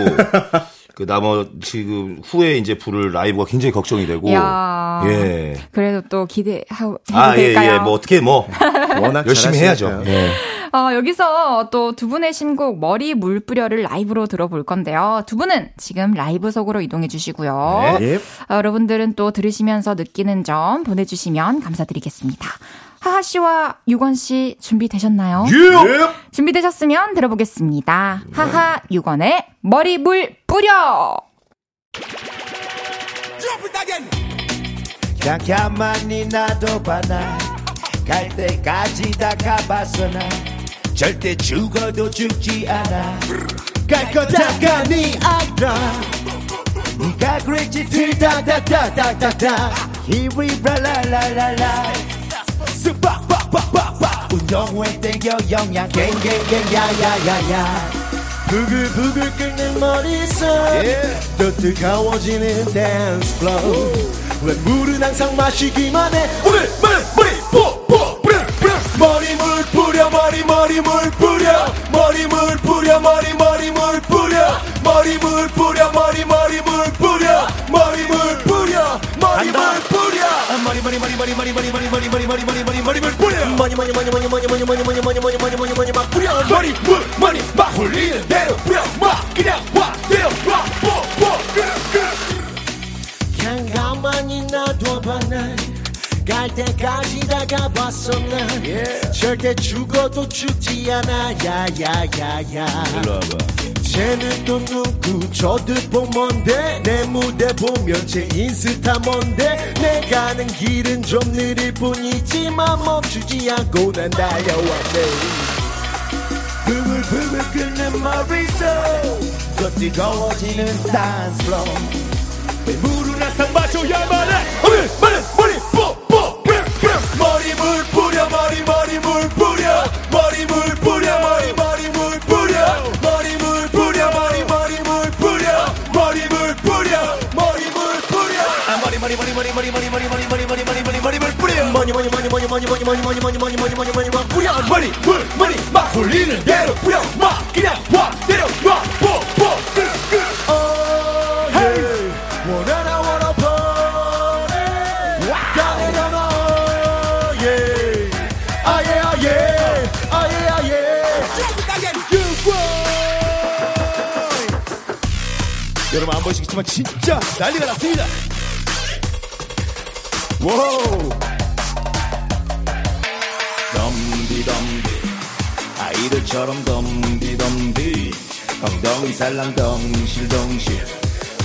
그 나머지 지금 후에 이제 부를 라이브가 굉장히 걱정이 되고 야. 예. 그래도 또 기대해도 아, 예? 예. 뭐 어떻게 뭐 워낙 열심히 해야죠. 예. 어, 여기서 또 두 분의 신곡 머리 물 뿌려를 라이브로 들어볼 건데요. 두 분은 지금 라이브석으로 이동해 주시고요. 예. 어, 여러분들은 또 들으시면서 느끼는 점 보내주시면 감사드리겠습니다. 하하 씨와 유건 씨 준비되셨나요? 예. 준비되셨으면 들어보겠습니다. 하하 유건의 머리 물 뿌려. 가만히 놔둬봐 나 갈 때까지 다 가봤어 나 절대 죽어도 죽지 않아 갈 거 다가 네 알아 네가 그랬지 들다다다다다다 Here we 라라라라 라 스빡빡빡빡빡. 운동회 땡겨 영양 갱갱갱 야야야야. 부글부글 끓는 머리속 또 뜨거워지는 댄스 플로우. 왜 물은 항상 마시기만 해? 머리 뿌뿌 뿌려 뿌려 머리 물 뿌려 머리 머리 물 뿌려. 머리 물 뿌려 머리 머리 물 뿌려. 머리 물 뿌려 머리 머리 물 뿌려. 머리 물 뿌려 머리 물 뿌려. 머리 머리 머리 머리 머리 머리 머리 머리 머리 머리 머리 머리 머리 물 뿌려 머리 머리 머리 머리 머리 머리 머리 머리 머리 머리 머리 머리 머리 막 뿌려 머리 물 머리 막 홀리는 대로 뿌려 막 그냥 와 내려 와 뽀뽀 그냥 가만히 놔둬봐 난 갈 때까지 다 가봤어 난 절대 죽어도 죽지 않아 야야야야. 쟤는 또 누구? 저들 보면데? 내 무대 보면 제 인스타 뭔데? 내 가는 길은 좀 느릴 뿐이지만 멈추지 않고 난 달려왔네. 부글부글 끓는 머릿속 더 뜨거워지는 댄스 플로우 물은 항상 마셔야만 해. 머리 뽀뽀 머리 물 뿌려 머리 머리 물 뿌려 머리 물 뿌려 머리 머리 물 뿌려 머리 물 뿌려 머리 머리 물 뿌려 머리 물 뿌려 머리 물 뿌려 아 머리 머리 머리 머리 머리 머리 머리 머리 머리 머리 머리 머리 머리 물 뿌려 머리 머리 머리 머리 머리 머리 머리 머리 머리 머리 머리 머리 머리 막 뿌려 머리 물 머리 막 홀리는 대로 뿌려 막 그냥 와 내려 와 뽀뽀 보시겠지만 진짜 난리가 났습니다. wow. 덤디덤디 아이들처럼 덤디덤디 엉덩이 살랑 덩실덩실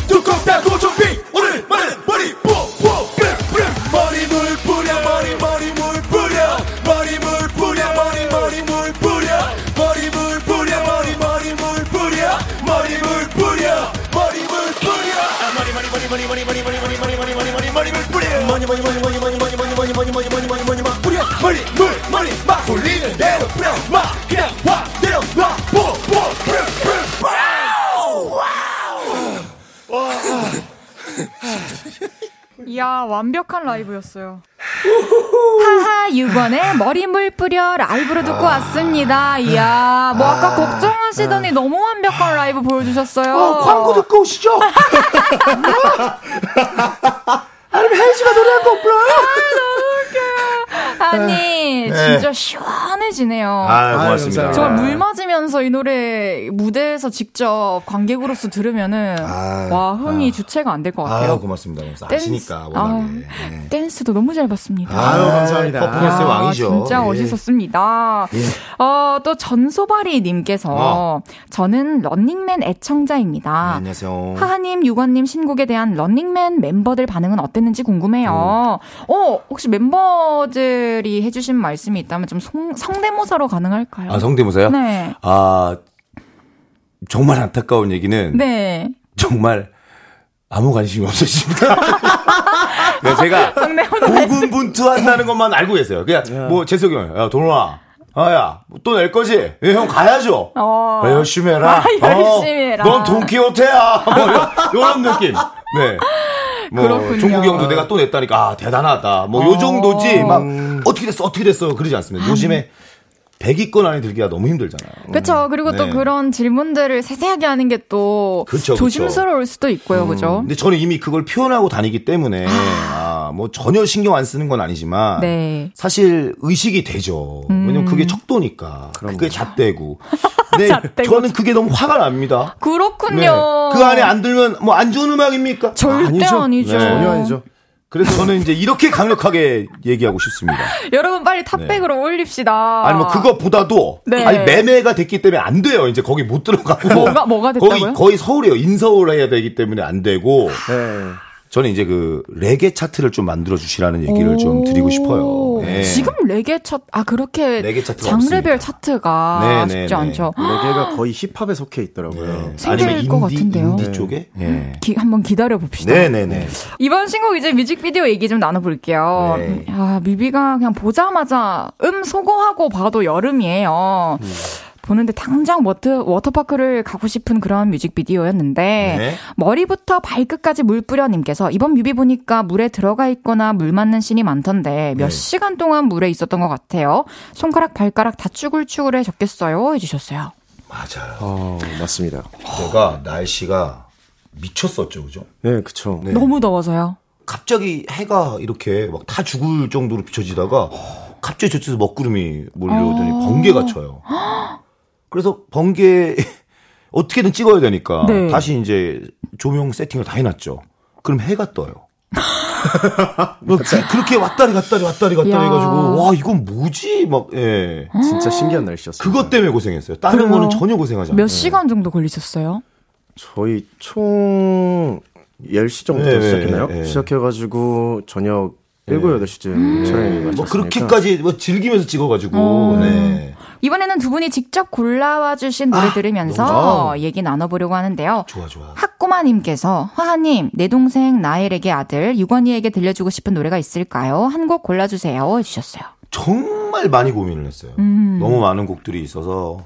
뚜껑 닫고 좀비 오늘 말은 머리 뿌뿌 뿌뿌 머리 물 뿌려 머리 머리 머리 머리 머리 머리 머리 머리 머리 머리 머리 머리 머리 머리 머리 막 뿌려 머리 물 머리 막 굴리는 대로 뿌려 막 그냥 와 내려 와 뿌뿌 뿌뿌 이야, 완벽한 라이브였어요. 하하, 6원의 머리물 뿌려 라이브로 듣고 왔습니다. 이야, 뭐 아까 걱정하시더니 너무 완벽한 라이브 보여주셨어요. 어, 광고 듣고 오시죠. 혜지가 노래한 거 불러요? 아니, 진짜 시원해지네요. 아, 고맙습니다. 정말 물 맞으면서 이 노래 무대에서 직접 관객으로서 들으면은 아, 와 흥이 아. 주체가 안 될 것 같아요. 아, 고맙습니다. 아시니까 아, 워낙에. 네. 댄스도 너무 잘 봤습니다. 아유, 감사합니다. 퍼포먼스의 아, 왕이죠. 진짜 예. 멋있었습니다. 어, 또 전소바리 님께서 어. 저는 런닝맨 애청자입니다. 네, 안녕하세요. 하하님, 유건님 신곡에 대한 런닝맨 멤버들 반응은 어땠는지 궁금해요. 어, 혹시 멤버들 이 해주신 말씀이 있다면 좀 성, 성대모사로 가능할까요? 아, 성대모사요? 네. 아, 정말 안타까운 얘기는 네. 정말 아무 관심이 없으십니다. 네, 제가 성대모사 고군분투한다는 것만 알고 계세요. 그냥 뭐 재석이 형, 야 돈아, 아야 또 낼 거지? 예, 형 가야죠. 어. 그래, 열심히 해라. 아, 열심히 어, 해라. 넌 돈키호테야. 뭐 이런 느낌. 네. 뭐. 종국이 형도 내가 또 냈다니까 아, 대단하다. 뭐 요 정도지 막 어떻게 됐어 어떻게 됐어 그러지 않습니다. 요즘에 100위권 안에 들기가 너무 힘들잖아요. 그쵸. 그리고 또 네. 그런 질문들을 세세하게 하는 게 또. 조심스러울 수도 있고요. 그죠? 근데 저는 이미 그걸 표현하고 다니기 때문에 아, 뭐 전혀 신경 안 쓰는 건 아니지만 네. 사실 의식이 되죠. 왜냐면 그게 척도니까. 그게 잣대고. 근데 잣대고. 저는 그게 너무 화가 납니다. 그렇군요. 네. 그 안에 안 들면 뭐 안 좋은 음악입니까? 절대 아 니죠. 아니죠. 네. 전혀 아니죠. 그래서 저는 이제 이렇게 강력하게 얘기하고 싶습니다. 여러분 빨리 탑백으로 올립시다. 아니 뭐 그것보다도 네. 아니 매매가 됐기 때문에 안 돼요. 이제 거기 못 들어가고 뭐가- 뭐가 됐다고요? 거기 거의 서울이에요. 인서울 해야 되기 때문에 안 되고 네. 저는 이제 그 레게 차트를 좀 만들어 주시라는 얘기를 좀 드리고 싶어요. 네. 지금 레게 차트, 아, 그렇게 레게 차트가 장르별 없습니다. 차트가 네, 네, 쉽지 네. 않죠. 레게가 거의 힙합에 속해 있더라고요. 네. 생길 아니면 것 인디, 같은데요. 인디 네. 쪽에? 네. 기- 한번 기다려 봅시다. 네네네. 이번 신곡 이제 뮤직비디오 얘기 좀 나눠볼게요. 네. 아, 뮤비가 그냥 보자마자 음 소거하고 봐도 여름이에요. 음. 보는데 당장 워터, 워터파크를 가고 싶은 그런 뮤직비디오였는데 네. 머리부터 발끝까지 물 뿌려님께서 이번 뮤비 보니까 물에 들어가 있거나 물 맞는 씬이 많던데 몇 네. 시간 동안 물에 있었던 것 같아요. 손가락 발가락 다 쭈글쭈글해졌겠어요 해주셨어요. 맞아요. 어, 맞습니다. 제가 날씨가 미쳤었죠, 그죠? 네, 그쵸. 네. 너무 더워서요. 갑자기 해가 이렇게 막 다 죽을 정도로 비춰지다가 갑자기 저쪽에서 먹구름이 몰려오더니 어. 번개가 쳐요. 그래서 번개 어떻게든 찍어야 되니까 네. 다시 이제 조명 세팅을 다 해놨죠. 그럼 해가 떠요. 뭐 그, 그렇게 왔다리 갔다리 왔다리 갔다리 야. 해가지고 와 이건 뭐지 막 예. 진짜 신기한 날씨였어요. 그것 때문에 고생했어요. 다른 그래요? 거는 전혀 고생하지 않아요. 몇 시간 정도 걸리셨어요? 저희 총 10시 정도부터 네, 시작했나요? 네, 네. 시작해가지고 저녁 7, 8시쯤 촬영이 뭐 마쳤으니까. 그렇게까지 뭐 즐기면서 찍어가지고 어. 네. 이번에는 두 분이 직접 골라와 주신 노래 들으면서 얘기 나눠보려고 하는데요. 좋아 좋아. 학고마님께서 화하님 내 동생 나엘에게 아들 유건이에게 들려주고 싶은 노래가 있을까요? 한 곡 골라주세요 해주셨어요. 정말 많이 고민을 했어요. 음. 너무 많은 곡들이 있어서.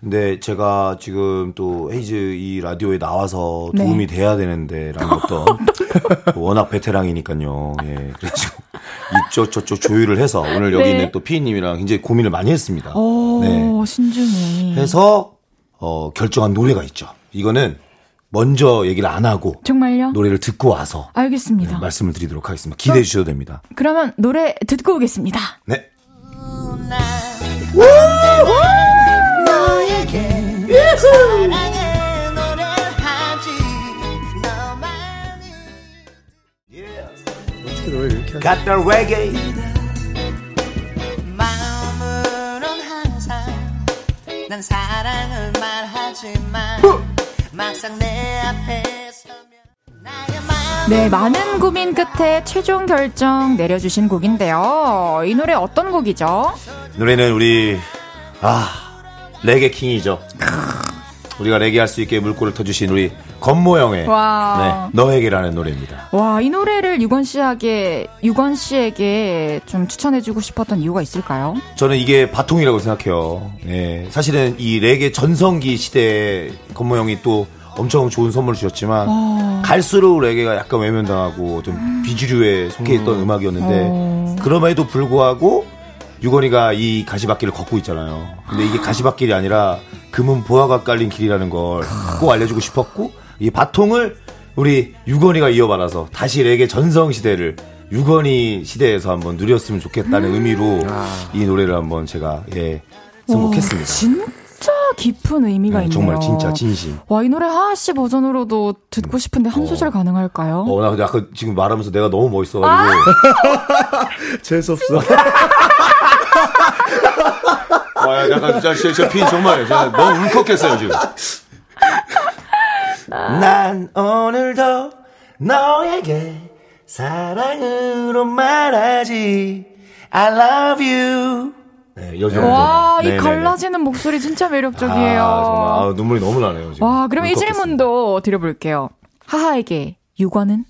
근데 제가 지금 또 헤이즈 이 라디오에 나와서 네. 도움이 돼야 되는데라는 어떤 워낙 베테랑이니까요. 예. 그래서 이쪽 저쪽 조율을 해서 오늘 여기 네. 있는 또 피디님이랑 굉장히 고민을 많이 했습니다. 오 네. 신중히. 해서 어 결정한 노래가 있죠. 이거는 먼저 얘기를 안 하고 정말요? 노래를 듣고 와서 알겠습니다. 네, 말씀을 드리도록 하겠습니다. 기대해 주셔도 됩니다. 그러면 노래 듣고 오겠습니다. 네. 사랑 Got the reggae. 마음으론 항상 난 사랑을 말하지만 막상 내 앞에 네, 많은 고민 끝에 최종 결정 내려주신 곡인데요. 이 노래 어떤 곡이죠? 노래는 우리 아 레게 킹이죠. 우리가 레게 할 수 있게 물꼬를 터주신 우리 건모형의 와. 네, 너에게라는 노래입니다. 와, 이 노래를 유건 씨에게, 유건 씨에게 좀 추천해 주고 싶었던 이유가 있을까요? 저는 이게 바통이라고 생각해요. 예, 사실은 이 레게 전성기 시대에 건모형이 또 엄청 좋은 선물을 주셨지만 갈수록 레게가 약간 외면당하고 좀 비주류에 속해 있던 음. 악이었는데 그럼에도 불구하고 유건이가 이 가시밭길을 걷고 있잖아요. 근데 이게 가시밭길이 아니라 금은 보화가 깔린 길이라는 걸 꼭 알려주고 싶었고 이 바통을 우리 유건이가 이어받아서 다시 레게 전성 시대를 유건이 시대에서 한번 누렸으면 좋겠다는 의미로 이 노래를 한번 제가 예 선곡했습니다. 진짜 깊은 의미가 네, 있네요. 정말 진짜 진심. 와, 이 노래 하하 씨 버전으로도 듣고 싶은데 한 소절 가능할까요? 어, 나 근데 아까 지금 말하면서 내가 너무 멋있어가지고. 재수 없어. 와, 약간 진짜 제, 제핀 정말 제가 너무 울컥했어요, 지금. 난 오늘도 너에게 사랑으로 말하지. I love you. 네. 와, 이. 갈라지는 목소리 진짜 매력적이에요. 아, 정말. 아, 눈물이 너무 나네요, 지금. 와, 그럼 이. 질문도 드려볼게요. 하하에게 유관은?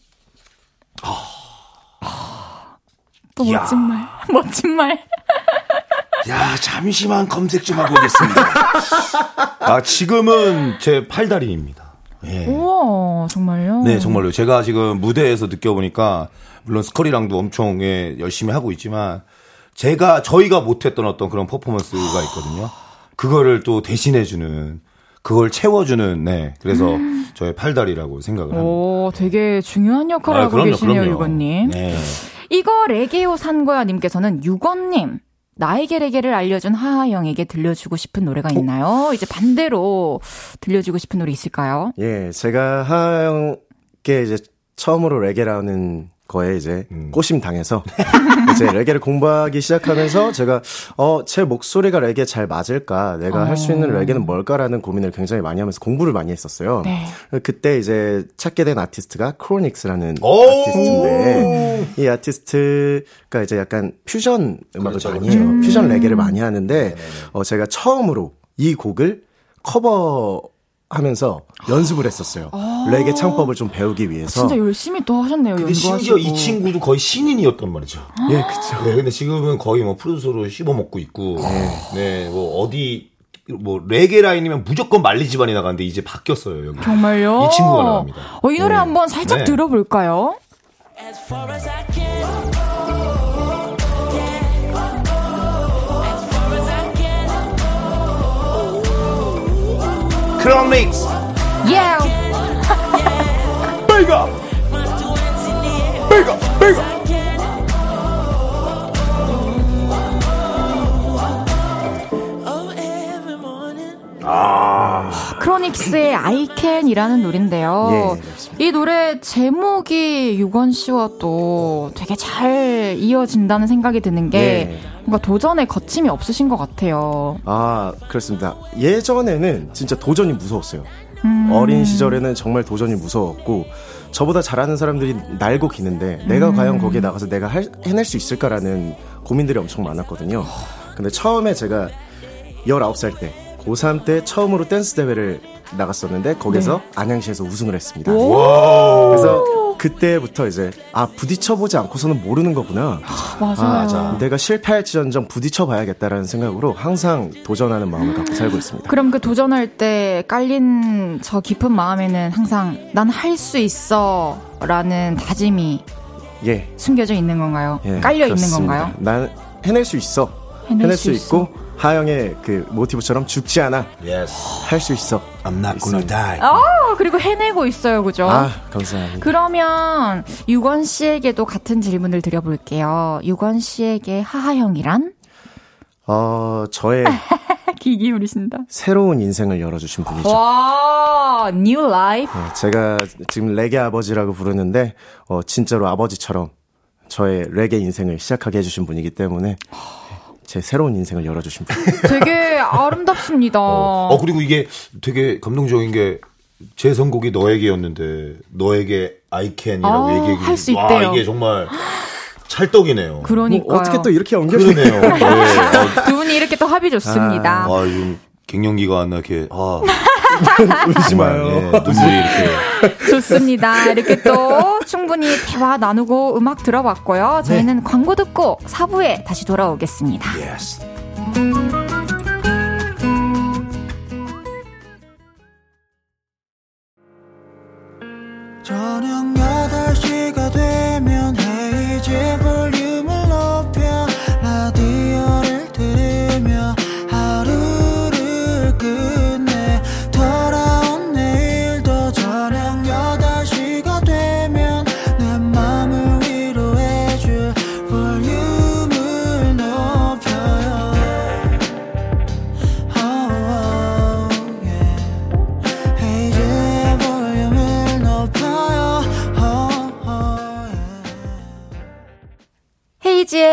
또 야. 멋진 말. 멋진 말. 야, 잠시만 검색 좀 하고 오겠습니다. 아, 지금은 제 팔다리입니다. 예. 우와, 정말요? 네, 정말로. 제가 지금 무대에서 느껴보니까, 물론 스컬이랑도 엄청 예, 열심히 하고 있지만, 제가, 저희가 못했던 어떤 그런 퍼포먼스가 있거든요. 그거를 또 대신해주는, 그걸 채워주는, 네. 그래서 저의 팔다리라고 생각을 합니다. 오, 되게 중요한 역할을 아, 하고 그럼요, 계시네요, 그럼요. 유건님. 네. 이거 레게오 산 거야 님께서는 유건님. 나에게 레게를 알려준 하하영에게 들려주고 싶은 노래가 있나요? 이제 반대로 들려주고 싶은 노래 있을까요? 예, 제가 하하 형께 이제 처음으로 레게라는 거에 이제 음. 꼬심 당해서 이제 레게를 공부하기 시작하면서 제가 어 제 목소리가 레게 잘 맞을까 내가 할수 있는 레게는 뭘까라는 고민을 굉장히 많이 하면서 공부를 많이 했었어요. 네. 그때 이제 찾게 된 아티스트가 크로닉스라는 오! 아티스트인데 이 아티스트가 이제 약간 퓨전 음악을 그렇죠, 많이 그렇죠. 해요. 퓨전 레게를 많이 하는데 어 제가 처음으로 이 곡을 커버 하면서 연습을 했었어요. 레게 창법을 좀 배우기 위해서. 진짜 열심히 또 하셨네요, 근데 연구하시고. 심지어 이 친구도 거의 신인이었단 말이죠. 예, 그쵸. 네, 근데 지금은 거의 뭐 프로듀서로 씹어먹고 있고, 네, 뭐 어디, 뭐 레게 라인이면 무조건 말리 집안이 나가는데 이제 바뀌었어요, 여기. 정말요? 이 친구가 나갑니다. 어, 이 노래 네. 한번 살짝 네. 들어볼까요? As far as I can As 크로닉스! 예! 베이가! 베이 크로닉스의 I Can이라는 노래인데요. 예. 이 노래 제목이 유건 씨와 또 되게 잘 이어진다는 생각이 드는 게 예. 뭔가 도전에 거침이 없으신 것 같아요. 아, 그렇습니다. 예전에는 진짜 도전이 무서웠어요. 음. 어린 시절에는 정말 도전이 무서웠고, 저보다 잘하는 사람들이 날고 기는데, 내가 음. 과연 거기에 나가서 내가 할- 해낼 수 있을까라는 고민들이 엄청 많았거든요. 근데 처음에 제가 19살 때, 고3 때 처음으로 댄스 대회를 나갔었는데, 거기서 안양시에서 우승을 했습니다. 네. 오! 그래서 그때부터 이제, 아, 부딪혀 보지 않고서는 모르는 거구나. 맞아요. 내가 실패할지언정 부딪혀 봐야겠다라는 생각으로 항상 도전하는 마음을 갖고 살고 있습니다. 그럼 그 도전할 때 깔린 저 깊은 마음에는 항상 난 할 수 있어 라는 다짐이 예, 숨겨져 있는 건가요? 예, 깔려 그렇습니다. 있는 건가요? 난 해낼 수 있어. 해낼 해낼, 수 수. 있고 하영의 그 모티브처럼 죽지 않아. Yes. 할 수 있어. I'm not gonna die. 어, 그리고 해내고 있어요, 그죠? 아, 감사합니다. 그러면 유건 씨에게도 같은 질문을 드려볼게요. 유건 씨에게 하하형이란? 어, 저의 귀 기울이신다. 새로운 인생을 열어주신 분이죠. 와, new life. 네, 제가 지금 레게 아버지라고 부르는데 어, 진짜로 아버지처럼 저의 레게 인생을 시작하게 해주신 분이기 때문에 제 새로운 인생을 열어주신 분. 되게 아름답습니다. 어, 그리고 이게 되게 감동적인 게 제 선곡이 너에게였는데 너에게 I can이라고 아, 얘기해 할수 와, 있대요. 이게 정말 찰떡이네요. 그러니까요. 뭐 어떻게 또 이렇게 연결이 그러네요. 네. 어, 두 분이 이렇게 또 합이 좋습니다. 아, 지금 갱년기가 안 나게 아, 울지 정말 마요. 예, 눈물이 이렇게 좋습니다. 이렇게 또 충분히 대화 나누고 음악 들어봤고요. 저희는 광고 듣고 4부에 다시 돌아오겠습니다. yes. 저녁 8시가 되면 헤이즈 볼륨을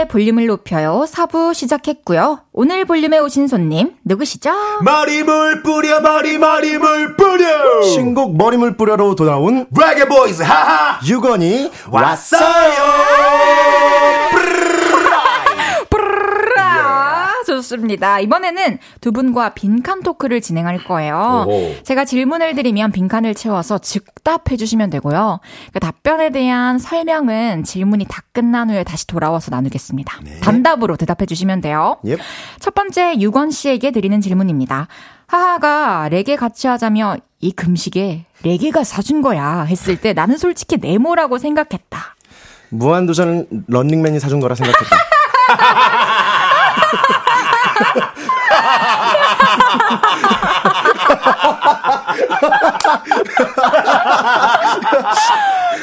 볼륨을 높여요. 4부 시작했고요. 오늘 볼륨에 오신 손님 누구시죠? 머리물 뿌려 머리 머리물 뿌려 신곡 머리물 뿌려로 돌아온 레게 보이스 하하 유권이 왔어요. 뿌르르라. 좋습니다. 이번에는 두 분과 빈칸 토크를 진행할 거예요. 오호. 제가 질문을 드리면 빈칸을 채워서 즉답해 주시면 되고요. 그 답변에 대한 설명은 질문이 다 끝난 후에 다시 돌아와서 나누겠습니다. 단답으로 대답해 주시면 돼요. 예. 첫 번째 유건 씨에게 드리는 질문입니다. 하하가 레게 같이 하자며 이 금식에 레게가 사준 거야 했을 때 나는 솔직히 네모라고 생각했다. 무한도전 런닝맨이 사준 거라 생각했다.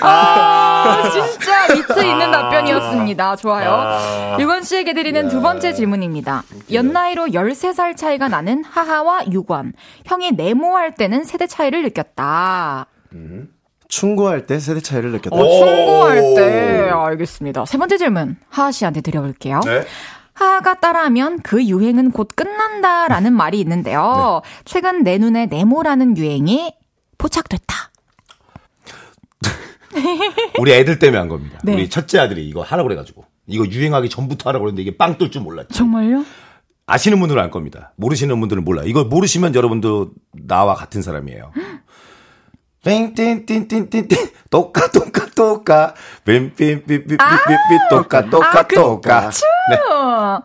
아, 진짜 위트 있는 답변이었습니다. 좋아요. 유건 씨에게 드리는 두 번째 질문입니다. 연나이로 13살 차이가 나는 하하와 유건. 형이 네모할 때는 세대 차이를 느꼈다. 충고할 때 세대 차이를 느꼈다. 어, 충고할 때. 알겠습니다. 세 번째 질문. 하하 씨한테 드려볼게요. 네. 하하가 따라하면 그 유행은 곧 끝난다라는 말이 있는데요. 최근 내 눈에 네모라는 유행이 포착됐다. 우리 애들 때문에 한 겁니다. 네. 우리 첫째 아들이 이거 하라고 그래가지고 이거 유행하기 전부터 하라고 그랬는데 이게 빵 뜰 줄 몰랐죠. 정말요? 아시는 분들은 알 겁니다. 모르시는 분들은 몰라. 이거 모르시면 여러분도 나와 같은 사람이에요. 띵띵띵띵띵띵 똑까 똑까 똑까 빈빈빈빈빈빈 똑까 똑까 똑까 네.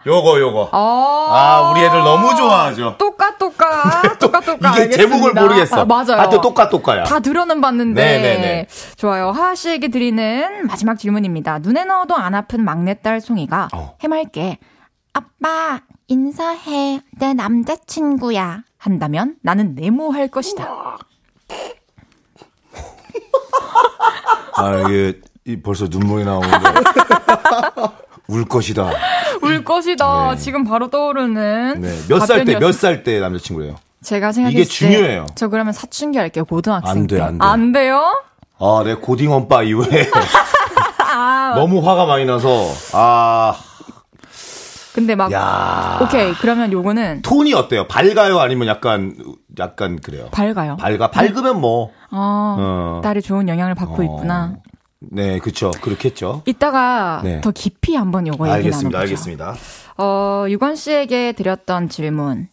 요거 요거 어. 아 우리 애들 너무 좋아하죠. 똑까 똑까 똑까 똑까 이게 제목을 알겠습니다. 모르겠어. 아, 맞아요. 하여튼 똑까 똑까야. 다 들어는 봤는데 네네네. 좋아요. 하하 씨에게 드리는 마지막 질문입니다. 눈에 넣어도 안 아픈 막내딸 송이가 어. 해맑게 아빠 인사해 내 남자친구야 한다면 나는 네모할 것이다. 아 이게 이 벌써 눈물이 나오는데 울 것이다. 울 것이다. 네. 지금 바로 떠오르는 네. 몇 살 때 몇 살 때 남자친구예요? 제가 생각했을 이게 때 중요해요. 저 그러면 사춘기 할게요. 고등학생 안 돼, 때. 안 돼. 안 돼요? 아, 내 고딩 엄빠 이후에 너무 화가 많이 나서 아 근데 막 야. 오케이 그러면 요거는 톤이 어때요? 밝아요? 아니면 약간 약간 그래요? 밝아요. 밝아 밝으면 뭐 어, 어. 딸이 좋은 영향을 받고 어. 있구나. 네, 그렇죠. 그렇겠죠. 이따가 네. 더 깊이 한번 요거 얘기 알겠습니다. 나눠보죠. 알겠습니다. 어, 유건 씨에게 드렸던 질문.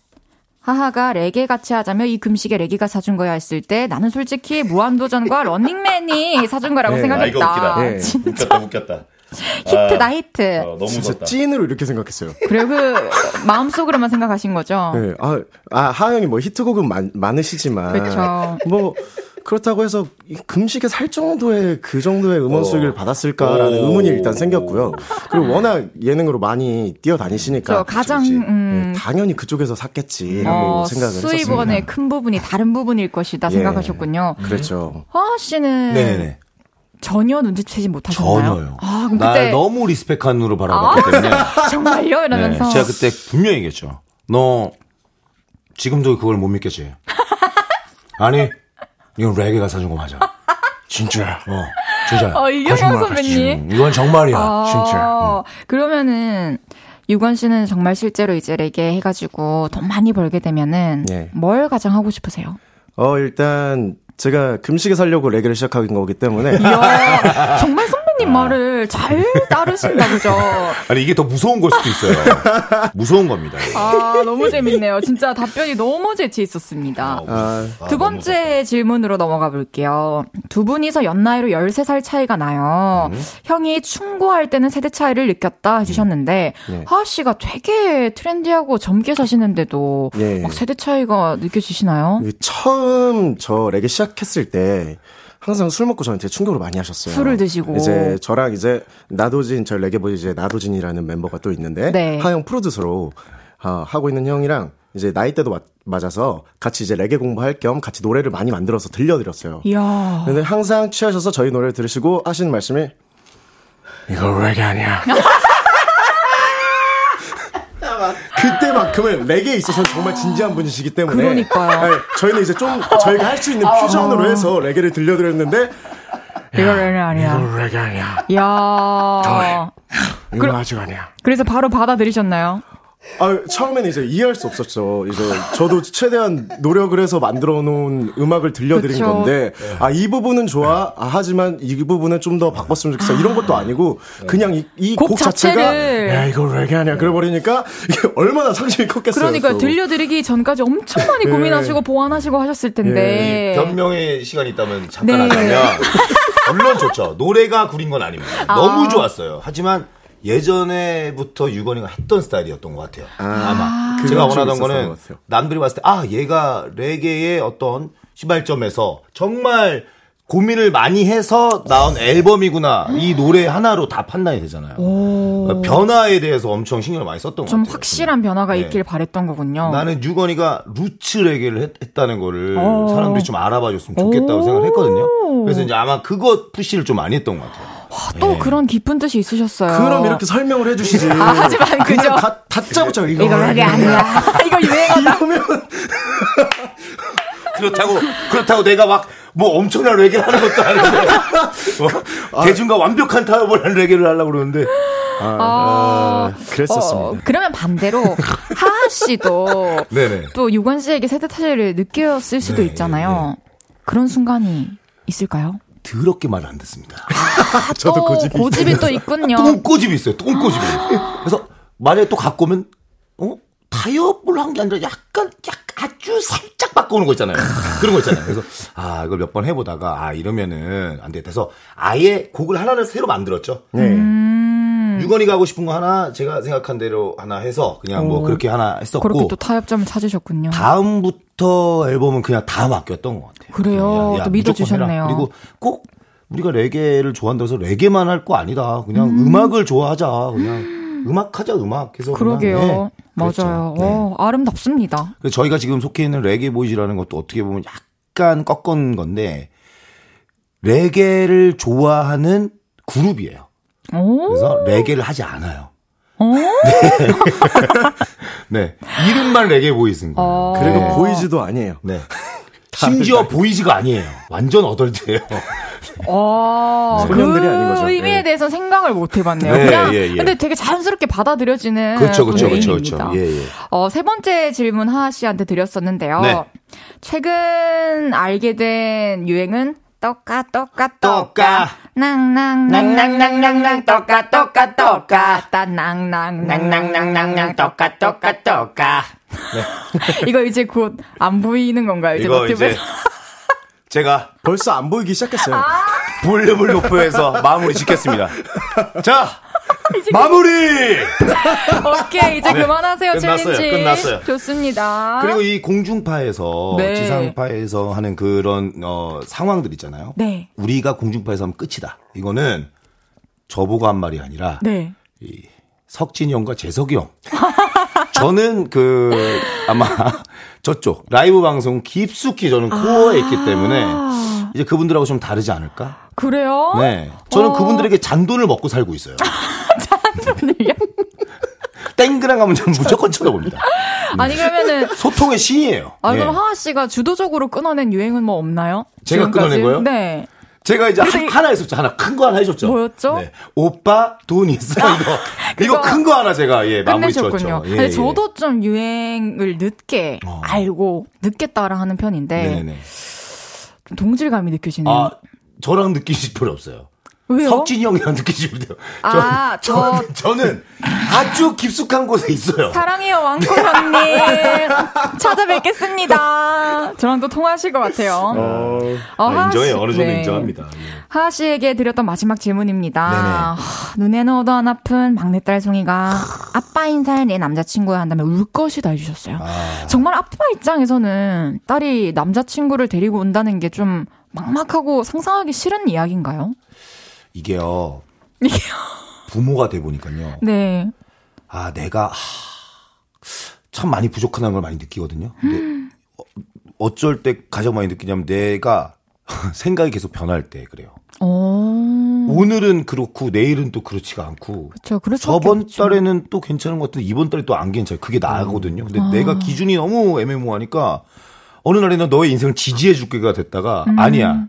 하하가 레게 같이 하자며 이 금식에 레게가 사준 거야 했을 때 나는 솔직히 무한도전과 런닝맨이 사준 거라고 네, 생각했다. 네. 진짜 웃겼다, 웃겼다. 히트다 히트. 너무 진짜 찐으로 이렇게 생각했어요. 그리고 그 마음속으로만 생각하신 거죠. 네, 아, 아, 하영이 뭐 히트곡은 많, 많으시지만. 그쵸. 뭐, 그렇다고 해서 이 금식에 살 정도의 그 정도의 음원 수익을 받았을까라는 오. 의문이 일단 생겼고요. 그리고 워낙 예능으로 많이 뛰어다니시니까. 저 가장 그치. 음, 네, 당연히 그쪽에서 샀겠지라고 어, 생각을 수입원의 했었습니다. 큰 부분이 다른 부분일 것이다 예. 생각하셨군요. 그렇죠. 하하 씨는 네네. 전혀 눈치채지 못하셨나요? 전혀요. 아, 그럼 날 그때 너무 리스펙한 으로 바라봤기 때문에. 정말요? 네, 이러면서 제가 그때 분명히 얘기했죠. 너 지금도 그걸 못 믿겠지? 아니, 이건 레게가 사준 거 맞아. 진짜. 어. 진짜. 어, 이경영 선배님. 음, 이건 정말이야, 진짜. 아, 그러면은 유건 씨는 정말 실제로 이제 레게 해가지고 돈 많이 벌게 되면은 네. 뭘 가장 하고 싶으세요? 어, 일단 제가 금식에 살려고 레게를 시작한 거기 때문에 이야, 정말 선배님 말을 잘 따르신다 그죠? 아니, 이게 더 무서운 걸 수도 있어요. 무서운 겁니다. 이거. 아 너무 재밌네요. 진짜 답변이 너무 재치 있었습니다. 아, 두 번째 질문으로 넘어가 볼게요. 두 분이서 연나이로 13살 차이가 나요. 형이 충고할 때는 세대 차이를 느꼈다 해주셨는데, 네. 하하 씨가 되게 트렌디하고 젊게 사시는데도 예. 막 세대 차이가 느껴지시나요? 이 처음 저 레게 시작했을 때 항상 술 먹고 저한테 충고를 많이 하셨어요. 술을 드시고. 이제 저랑 이제 나도진 저 레게보이 이제 나도진이라는 멤버가 또 있는데 네. 하영 프로듀서로 아, 하고 있는 형이랑 이제 나이대도 맞, 맞아서 같이 이제 레게 공부할 겸 같이 노래를 많이 만들어서 들려드렸어요. 이야. 근데 항상 취하셔서 저희 노래를 들으시고 하시는 말씀이 이거 레게 아니야. 그때 만큼은 레게에 있어서는 정말 진지한 분이시기 때문에 그러니까요. 아니, 저희는 이제 좀 저희가 할 수 있는 퓨전으로 해서 레게를 들려드렸는데 이거 레게 아니야. 이거 레게 아니야. 이야. 이거 그럼- 아직 아니야. 그래서 바로 받아들이셨나요? 아, 처음에는 이제 이해할 수 없었죠. 이제 저도 최대한 노력을 해서 만들어 놓은 음악을 들려드린 그쵸. 건데, 아, 이 부분은 좋아. 아, 하지만 이 부분은 좀 더 바꿨으면 좋겠어. 이런 것도 아니고, 그냥 이, 이곡 곡, 자체가, 자체를. 야, 이거 레게 아니야. 그래버리니까, 이게 얼마나 상심이 컸겠어요. 그러니까 또. 들려드리기 전까지 엄청 많이 예. 고민하시고 보완하시고 하셨을 텐데. 변명의 시간이 있다면 잠깐 네. 하자면 물론 좋죠. 노래가 구린 건 아닙니다. 너무 좋았어요. 하지만 예전에부터 유건이가 했던 스타일이었던 것 같아요. 아, 마 제가 좀 원하던 거는. 남들이 봤을 때 아 얘가 레게의 어떤 시발점에서 정말 고민을 많이 해서 나온 앨범이구나 이 노래 하나로 다 판단이 되잖아요. 그러니까 변화에 대해서 엄청 신경을 많이 썼던 것좀 같아요. 확실한 변화가 네. 있길 바랬던 거군요. 나는 유건이가 루츠 레게를 했, 다는 거를 어. 사람들이 좀 알아봐 줬으면 좋겠다고 오. 생각을 했거든요. 그래서 이제 아마 그거 푸시를 좀 많이 했던 것 같아요. 또 네. 그런 깊은 뜻이 있으셨어요. 그럼 이렇게 설명을 해주시지. 아, 하지만 그죠. 그냥 다, 다짜고짜 이거, 이거 레게 아니야. 이거 유행하다. 이러면 그렇다고 그렇다고 내가 막 뭐 엄청난 레게를 하는 것도 아닌데 뭐 대중과 완벽한 타협을 한 레게를 하려고 그러는데 아, 그랬었습니다. 어, 그러면 반대로 하하 씨도 네네. 또 유건 씨에게 세대 차이를 느꼈을 수도 네, 있잖아요. 그런 순간이 있을까요? 더럽게 말안 듣습니다. 저도 또 고집이 고집이 또 있군요. 똥꼬집이 있어요. 똥꼬집이. 그래서 만약에 또 갖고 오면 어 타협을 한 게 아니라 약간 약 아주 살짝 바꿔오는 거 있잖아요. 그런 거 있잖아요. 그래서 아 이걸 몇 번 해보다가 아 이러면은 안 되겠다. 해서 아예 곡을 하나를 새로 만들었죠. 네. 음. 유건이가 하고 싶은 거 하나 제가 생각한 대로 하나 해서 그냥 뭐 그렇게 하나 했었고 그렇게 또 타협점을 찾으셨군요. 다음부터 앨범은 그냥 다 맡겼던 것 같아요. 그래요? 야, 야, 또 믿어주셨네요. 그리고 꼭 우리가 레게를 좋아한다고 해서 레게만 할 거 아니다. 그냥 음. 음. 악을 좋아하자. 그냥 음악 하자 음악 해서 그러게요. 그냥, 네, 맞아요. 그랬죠. 네. 어, 아름답습니다. 그래서 저희가 지금 속해 있는 레게 보이즈라는 것도 어떻게 보면 약간 꺾은 건데 레게를 좋아하는 그룹이에요. 오, 그래서 레게를 하지 않아요. 오, 네. 이름만 레게 보이즈인 거예요. 어. 그리고 보이즈도 아니에요. 네. 심지어 보이즈가 아니에요. 완전 어덜트예요. 어, 소년들이 그 아닌 거죠. 의미에 예. 대해서 생각을 못 해봤네요. 네, 그냥 예, 예. 근데 되게 자연스럽게 받아들여지는 그렇죠, 그렇죠, 그렇죠. 그렇죠. 예, 예. 어, 세 번째 질문 하하 씨한테 드렸었는데요. 네. 최근 알게 된 유행은 똑까 똑까 똑까. 낭낭낭낭낭낭낭 똑까 똑까 똑까 따낭낭낭낭낭낭 똑까 똑까 똑까 이거 이제 곧 안 보이는 건가요? 이제 이거? 이제 제가 벌써 안 보이기 시작했어요. 아. 볼륨을 높여서 마무리 짓겠습니다. 자, 마무리! 오케이 이제 네. 그만하세요 끝났어요, 챌린지 끝났어요. 좋습니다. 그리고 이 공중파에서 네. 지상파에서 하는 그런 어, 상황들 있잖아요. 네. 우리가 공중파에서 하면 끝이다. 이거는 저보고 한 말이 아니라 네. 이 석진이 형과 재석이 형. 저는 그 아마 저쪽 라이브 방송 깊숙이 저는 코어에 있기 때문에 이제 그분들하고 좀 다르지 않을까? 그래요? 네. 저는 어. 그분들에게 잔돈을 먹고 살고 있어요. 잔돈을요? 땡그랑 하면 저는 무조건 쳐다봅니다. 아니 그러면은 소통의 신이에요. 아 예. 그럼 하하 씨가 주도적으로 끊어낸 유행은 뭐 없나요? 제가 지금까지? 끊어낸 거요? 네. 제가 이제 한- 하나 했었죠. 하나 큰 거 하나 해줬죠. 뭐였죠? 네. 오빠 돈 있어 이거 이거 큰 거 하나 제가 예 마무리. 지었죠. 예, 예. 저도 좀 유행을 늦게 어. 알고 늦게 따라하는 편인데 네네네. 좀 동질감이 느껴지는. 아 저랑 느끼실 필요 없어요. 왜요? 석진이 형이랑 느끼시면 돼요. 아, 저- 저, 는 아주 깊숙한 곳에 있어요. 사랑해요 왕코 형님 찾아뵙겠습니다. 저랑 또 통화하실 것 같아요. 어, 어, 아, 인정해요. 씨- 어느 정도 네. 인정합니다. 예. 하하 씨에게 드렸던 마지막 질문입니다. 하, 눈에는 오도 안 아픈 막내딸 송이가 아빠 인사를 내 남자친구야 한다면 울 것이다 해주셨어요. 아. 정말 아빠 입장에서는 딸이 남자친구를 데리고 온다는 게 좀 막막하고 상상하기 싫은 이야기인가 요? 이게요. 부모가 돼 보니까요. 네. 아, 내가 하, 참 많이 부족하다는 걸 많이 느끼거든요. 근데 어, 어쩔 때 가장 많이 느끼냐면 내가 생각이 계속 변할 때 그래요. 오. 오늘은 그렇고 내일은 또 그렇지가 않고 그렇죠. 저번 없죠. 달에는 또 괜찮은 것 같은데 이번 달에 또 안 괜찮아요. 그게 나거든요. 근데 아. 내가 기준이 너무 애매모호하니까 어느 날에는 너의 인생을 지지해 줄 게가 됐다가 음. 아니야.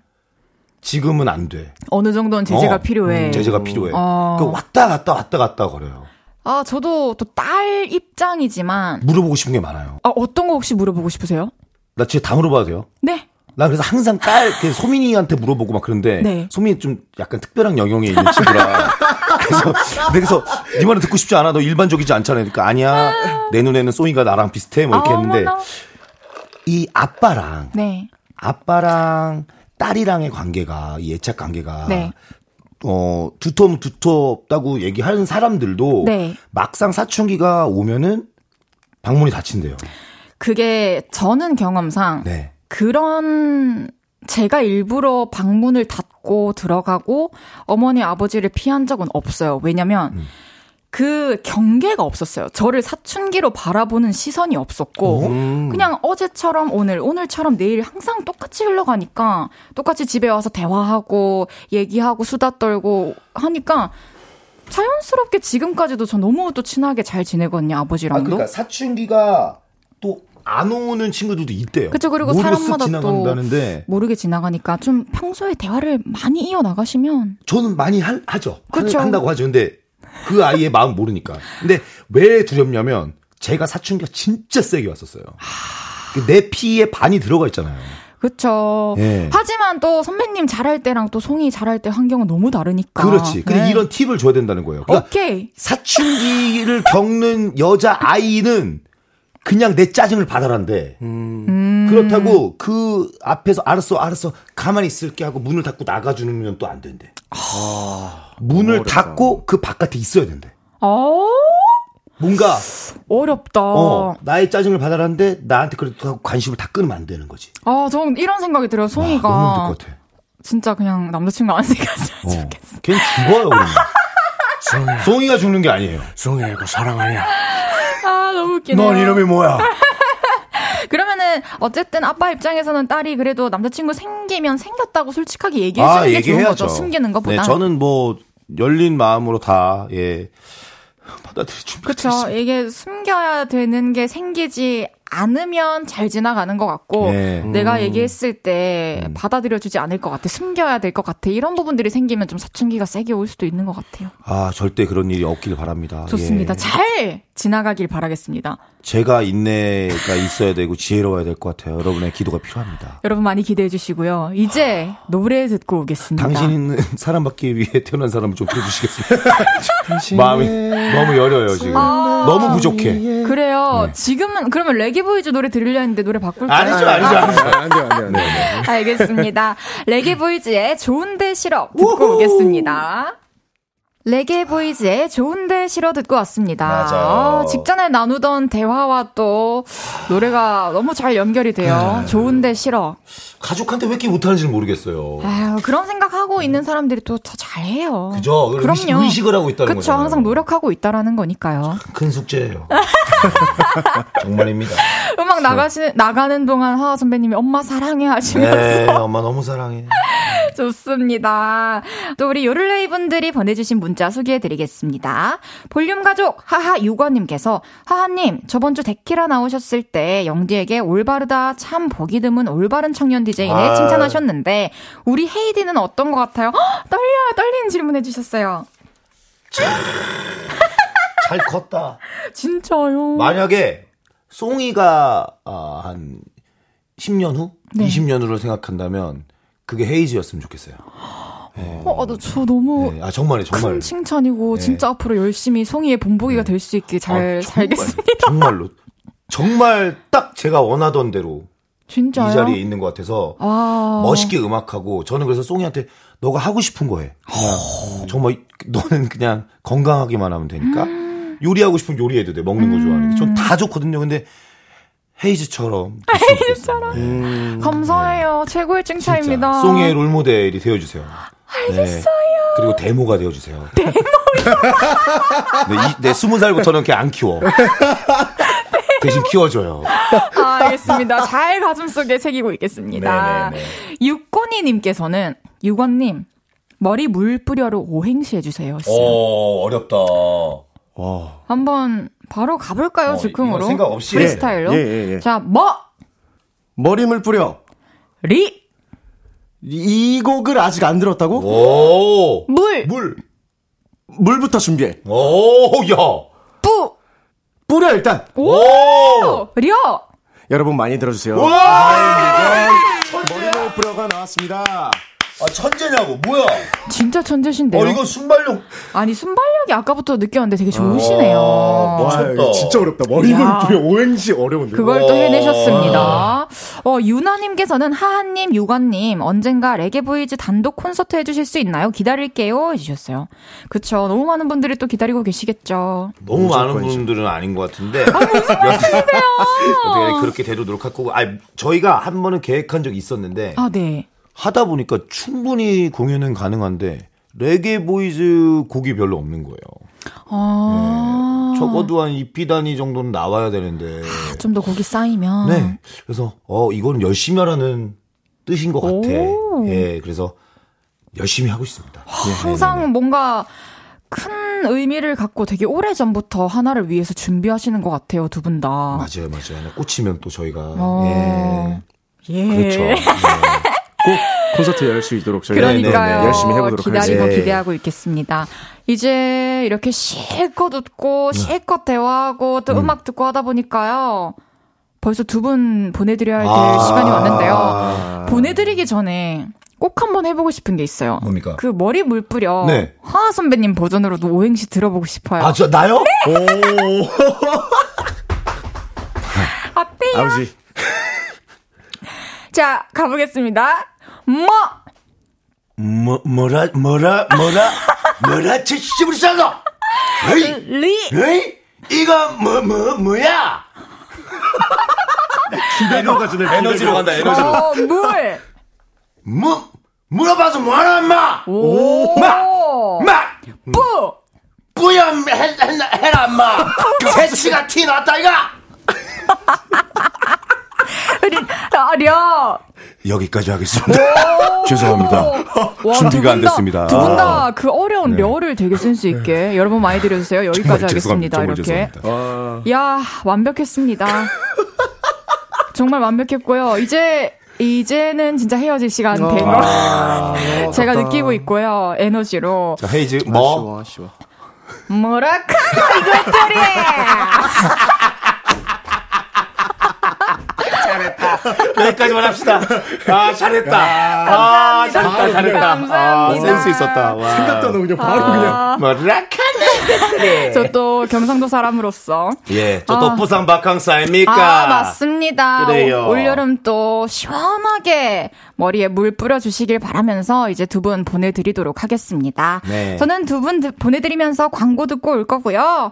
지금은 안 돼. 어느 정도는 제재가 어, 필요해. 제재가 필요해. 어. 그 왔다 갔다 왔다 갔다 거려요. 아, 저도 또 딸 입장이지만 물어보고 싶은 게 많아요. 아, 어떤 거 혹시 물어보고 싶으세요? 나 진짜 다 물어봐도 돼요? 네. 나 그래서 항상 딸, 그 소민이한테 물어보고 막 그런데 네. 소민이 좀 약간 특별한 영역에 있는 친구라 그래서 내가 그래서 네 말은 듣고 싶지 않아. 너 일반적이지 않잖아. 그러니까 아니야. 내 눈에는 소민이가 나랑 비슷해. 뭐 이렇게 아, 했는데 어머나. 이 아빠랑 네. 아빠랑 딸이랑의 관계가 이 애착 관계가 네. 어 두텁 두텁다고 얘기하는 사람들도 네. 막상 사춘기가 오면은 방문이 닫힌대요. 그게 저는 경험상 네. 그런 제가 일부러 방문을 닫고 들어가고 어머니 아버지를 피한 적은 없어요. 왜냐면 음. 그 경계가 없었어요. 저를 사춘기로 바라보는 시선이 없었고 그냥 어제처럼 오늘 오늘처럼 내일 항상 똑같이 흘러가니까 똑같이 집에 와서 대화하고 얘기하고 수다 떨고 하니까 자연스럽게 지금까지도 저 너무 또 친하게 잘 지내거든요 아 아버지랑도. 그러니까 사춘기가 또안 오는 친구들도 있대요. 그쵸, 그리고 사람마다 또 지나간다는데 모르게 지나가니까 좀 평소에 대화를 많이 이어 나가시면 저는 많이 하죠. 하- 그쵸. 한다고 하죠. 근데 그 아이의 마음 모르니까. 근데 왜 두렵냐면 제가 사춘기가 진짜 세게 왔었어요. 그내 피에 반이 들어가 있잖아요. 그쵸. 예. 하지만 또 선배님 잘할 때랑 또 송이 잘할 때 환경은 너무 다르니까. 그렇지. 근데 네. 이런 팁을 줘야 된다는 거예요. 그러니까 오케이. 사춘기를 겪는 여자 아이는 그냥 내 짜증을 받아란대. 음. 그렇다고 그 앞에서 알았어, 알았어, 가만히 있을게 하고 문을 닫고 나가주면 또안 된대. 문을 닫고 그 바깥에 있어야 된대. 어 뭔가 어렵다. 어, 나의 짜증을 받아라는데 나한테 그렇다고 관심을 다 끊으면 안 되는 거지. 아, 저는 이런 생각이 들어요. 와, 송이가 너무 힘들 것 같아. 진짜 그냥 남자친구 안 생겼으면 어. 좋겠어. 걔는 죽어요, 그러면. 송이가 죽는 게 아니에요. 이거 사랑하냐? 아, 너무 웃기네요. 넌 이름이 뭐야? 그러면은 어쨌든 아빠 입장에서는 딸이 그래도 남자친구 생기면 생겼다고 솔직하게 얘기해 주는 아, 게 좋은. 거죠. 숨기는 것보다. 네, 저는 뭐 열린 마음으로 다 예. 받아들일 준비가 그렇죠. 이게 숨겨야 되는 게 생기지 않으면 잘 지나가는 것 같고 네. 내가 얘기했을 때 음. 받아들여주지 않을 것 같아. 숨겨야 될 것 같아. 이런 부분들이 생기면 좀 사춘기가 세게 올 수도 있는 것 같아요. 아, 절대 그런 일이 없길 바랍니다. 좋습니다. 예. 잘 지나가길 바라겠습니다. 제가 인내가 있어야 되고 지혜로워야 될 것 같아요. 여러분의 기도가 필요합니다. 여러분 많이 기대해 주시고요. 이제 노래 듣고 오겠습니다. 당신은 사랑받기 위해 태어난 사람을 좀 들어주시겠습니다. 마음이 너무 여려요, 지금. 아. 너무 부족해. 그래요. 지금은 그러면 레게 보이즈 노래 들으려 했는데 노래 바꿀까요? 네. 아니죠, 아니죠, 아니죠. 안 돼요, 안 돼요, 안 돼요. 알겠습니다. 레게보이즈의 좋은데 싫어 듣고 오겠습니다. 레게 보이즈의 좋은데 싫어 듣고 왔습니다. 맞아요. 아, 직전에 나누던 대화와 또 노래가 너무 잘 연결이 네. 돼요. 좋은데 싫어. 가족한테 왜 이렇게 못하는지 를 모르겠어요. 아유, 그런 생각하고 있는 사람들이 또 더 잘해요. 그죠? 의식- 의식을 하고 있다는 그쵸, 거잖아요. 항상 노력하고 있다라는 거니까요. 큰 숙제예요. 정말입니다. 음악 나가시, 나가는 동안 하하 선배님이 엄마 사랑해 하시면서 네, 엄마 너무 사랑해. 좋습니다. 또 우리 요를레이 분들이 보내주신 문자 소개해드리겠습니다. 볼륨 가족 하하 유건님께서 하하님 저번 주 데키라 나오셨을 때 영디에게 올바르다 참 보기 드문 올바른 청년 아. 칭찬하셨는데 우리 헤이디는 어떤 것 같아요? 헉, 떨려요 떨리는 질문해주셨어요. 잘 컸다. 진짜요? 만약에 송이가 아, 한 10년 후, 네. 20년 후를 생각한다면 그게 헤이즈였으면 좋겠어요. 어, 나저 너무 네, 아 정말에 정말. 큰 칭찬이고 네. 진짜 앞으로 열심히 송이의 본보기가 될 수 있게 잘 아, 정말, 살겠습니다. 정말로 정말 딱 제가 원하던 대로 진짜요? 이 자리에 있는 것 같아서 아. 멋있게 음악하고 저는 그래서 송이한테 너가 하고 싶은 거 해. 그냥 정말 너는 그냥 건강하기만 하면 되니까 음. 요리하고 싶으면 요리해도 돼. 먹는 거 좋아하니까. 전다 좋거든요. 근데 헤이즈처럼 헤이즈처럼 감사해요. 최고의 칭찬입니다. 송이의 롤모델이 되어주세요. 알겠어요. 그리고 데모가 되어주세요. 데모요? 네, 이, 네, 스무 살부터는 그냥 안 키워. 대신 키워줘요. 아, 알겠습니다. 잘 가슴 속에 새기고 있겠습니다. 네네네. 육건이님께서는 육원님 머리 물 뿌려로 오행시 해주세요. 어, 어렵다. 와. 한번 바로 가볼까요? 어, 즉흥으로 생각 없이. 프리스타일로. 예, 예, 예. 자, 머, 머리 물 뿌려. 리, 이, 이 곡을 아직 안 들었다고? 오! 물, 물! 물부터 준비해. 오, 야! 뿌, 뿌려 일단. 오, 려. 여러분 많이 들어주세요. 와! 머리물 뿌려가 나왔습니다. 아, 천재냐고, 뭐야? 진짜 천재신데요. 어, 이거 순발력. 아니 순발력이 아까부터 느꼈는데 되게 좋으시네요. 와, 미쳤다. 진짜 어렵다. 머리물 야. 뿌려 오행시 어려운데. 그걸 또 와. 해내셨습니다. 어, 유나님께서는 하하님, 유권님, 언젠가 레게 보이즈 단독 콘서트 해주실 수 있나요? 기다릴게요. 해주셨어요. 그쵸. 너무 많은 분들이 또 기다리고 계시겠죠. 너무 많은 무조건이죠. 분들은 아닌 것 같은데. 아, 무슨 말씀이세요? 그렇게 대로 노력할 거고. 아, 저희가 한 번은 계획한 적이 있었는데. 아, 네. 하다 보니까 충분히 공연은 가능한데. 레게 보이즈 곡이 별로 없는 거예요. 아. 적어도 한 EP 단위 정도는 나와야 되는데. 좀더 곡이 쌓이면. 네. 그래서 어 이거는 열심히 하라는 뜻인 것 같아. 오. 예. 그래서 열심히 하고 있습니다. 예, 항상 뭔가 큰 의미를 갖고 되게 오래 전부터 하나를 위해서 준비하시는 것 같아요, 두 분 다. 맞아요, 맞아요. 꽂히면 또 저희가 어. 예. 예. 그렇죠. 예. 꼭 콘서트 열 수 있도록 저희가 그러니까요. 네, 네, 열심히 해보도록 기다리고 하겠습니다. 기대하고 있겠습니다. 이제 이렇게 실컷 웃고 실컷 대화하고 또 음악 듣고 하다 보니까요. 벌써 두 분 보내드려야 될 아. 시간이 왔는데요. 보내드리기 전에 꼭 한번 해보고 싶은 게 있어요. 뭡니까? 그 머리 물 뿌려 네. 하하 선배님 버전으로도 오행시 들어보고 싶어요. 아, 저 나요? 네. 오. 어때요? 아버지. 자 가보겠습니다. 뭐 뭐 뭐라 뭐라 뭐라 뭐라 치시부리 싸고. 에이. 리 에이? 이거 뭐 뭐 뭐야? 기대료가 주네. 에너지로 간다. 에너지로. 어, 물. 뭐 물어봐서 뭐하나 인마. 오. 마. 마. 뿌. 뿌염 해, 해라, 해라 인마. 새치가 티 났다 이 가. 아, 려. 여기까지 하겠습니다. 죄송합니다. 준비가 안 됐습니다. 두 분다 아. 그 어려운 려를 되게 센스 있게 여러분 많이 들려주세요. 여기까지. 하겠습니다. 정말 이렇게. 죄송합니다. 야 완벽했습니다. 정말 완벽했고요. 이제 이제는 진짜 헤어질 시간 된 거. 아, 제가 느끼고 있고요. 에너지로. 자, 헤이즈 뭐? 아쉬워, 아쉬워. 뭐라카나 이것들이. 여기까지만 합시다. 아, 잘했다. 아, 잘했다, 잘했다. 감사합니다. 아, 센스 있었다. 와. 생각도 안 그냥 바로 그냥. 뭐, 라카네. 저또 경상도 사람으로서. 예, 저또 부산 바캉스 아닙니까? 아, 맞습니다. 그래요. 올 여름 또 시원하게 머리에 물 뿌려주시길 바라면서 이제 두 분 보내드리도록 하겠습니다. 네. 저는 두 분 보내드리면서 광고 듣고 올 거고요.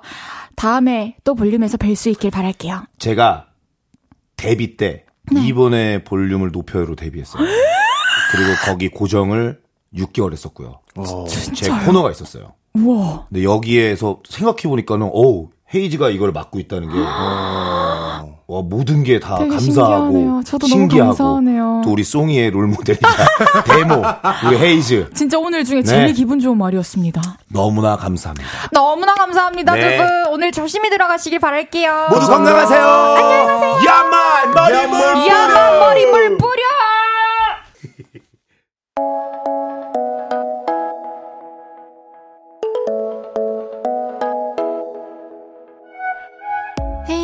다음에 또 볼륨에서 뵐 수 있길 바랄게요. 제가 데뷔 때 네. 이번에 볼륨을 높여요로 데뷔했어요. 그리고 거기 고정을 6개월 했었고요. 제 코너가 있었어요. 우와. 근데 여기에서 생각해 보니까는 어우 헤이즈가 이걸 맡고 있다는 게 어, 어, 모든 게 다 감사하고 신기하네요. 저도 너무 신기하고 감사하네요. 또 우리 송이의 롤 모델이자 데모 우리 헤이즈 진짜 오늘 중에 네. 제일 기분 좋은 말이었습니다. 너무나 감사합니다. 너무나 감사합니다, 네. 두 분. 오늘 조심히 들어가시길 바랄게요. 모두 건강하세요. 안녕하세요. 야만 머리물 야만 머리 물 뿌려!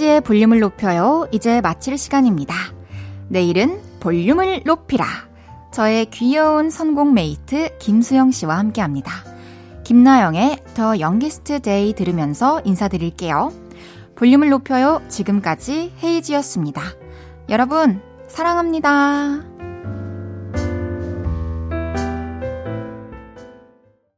헤이즈의 볼륨을 높여요. 이제 마칠 시간입니다. 내일은 볼륨을 높이라. 저의 귀여운 선곡 메이트 김수영 씨와 함께 합니다. 김나영의 The Youngest Day 들으면서 인사드릴게요. 볼륨을 높여요. 지금까지 헤이즈였습니다. 여러분, 사랑합니다.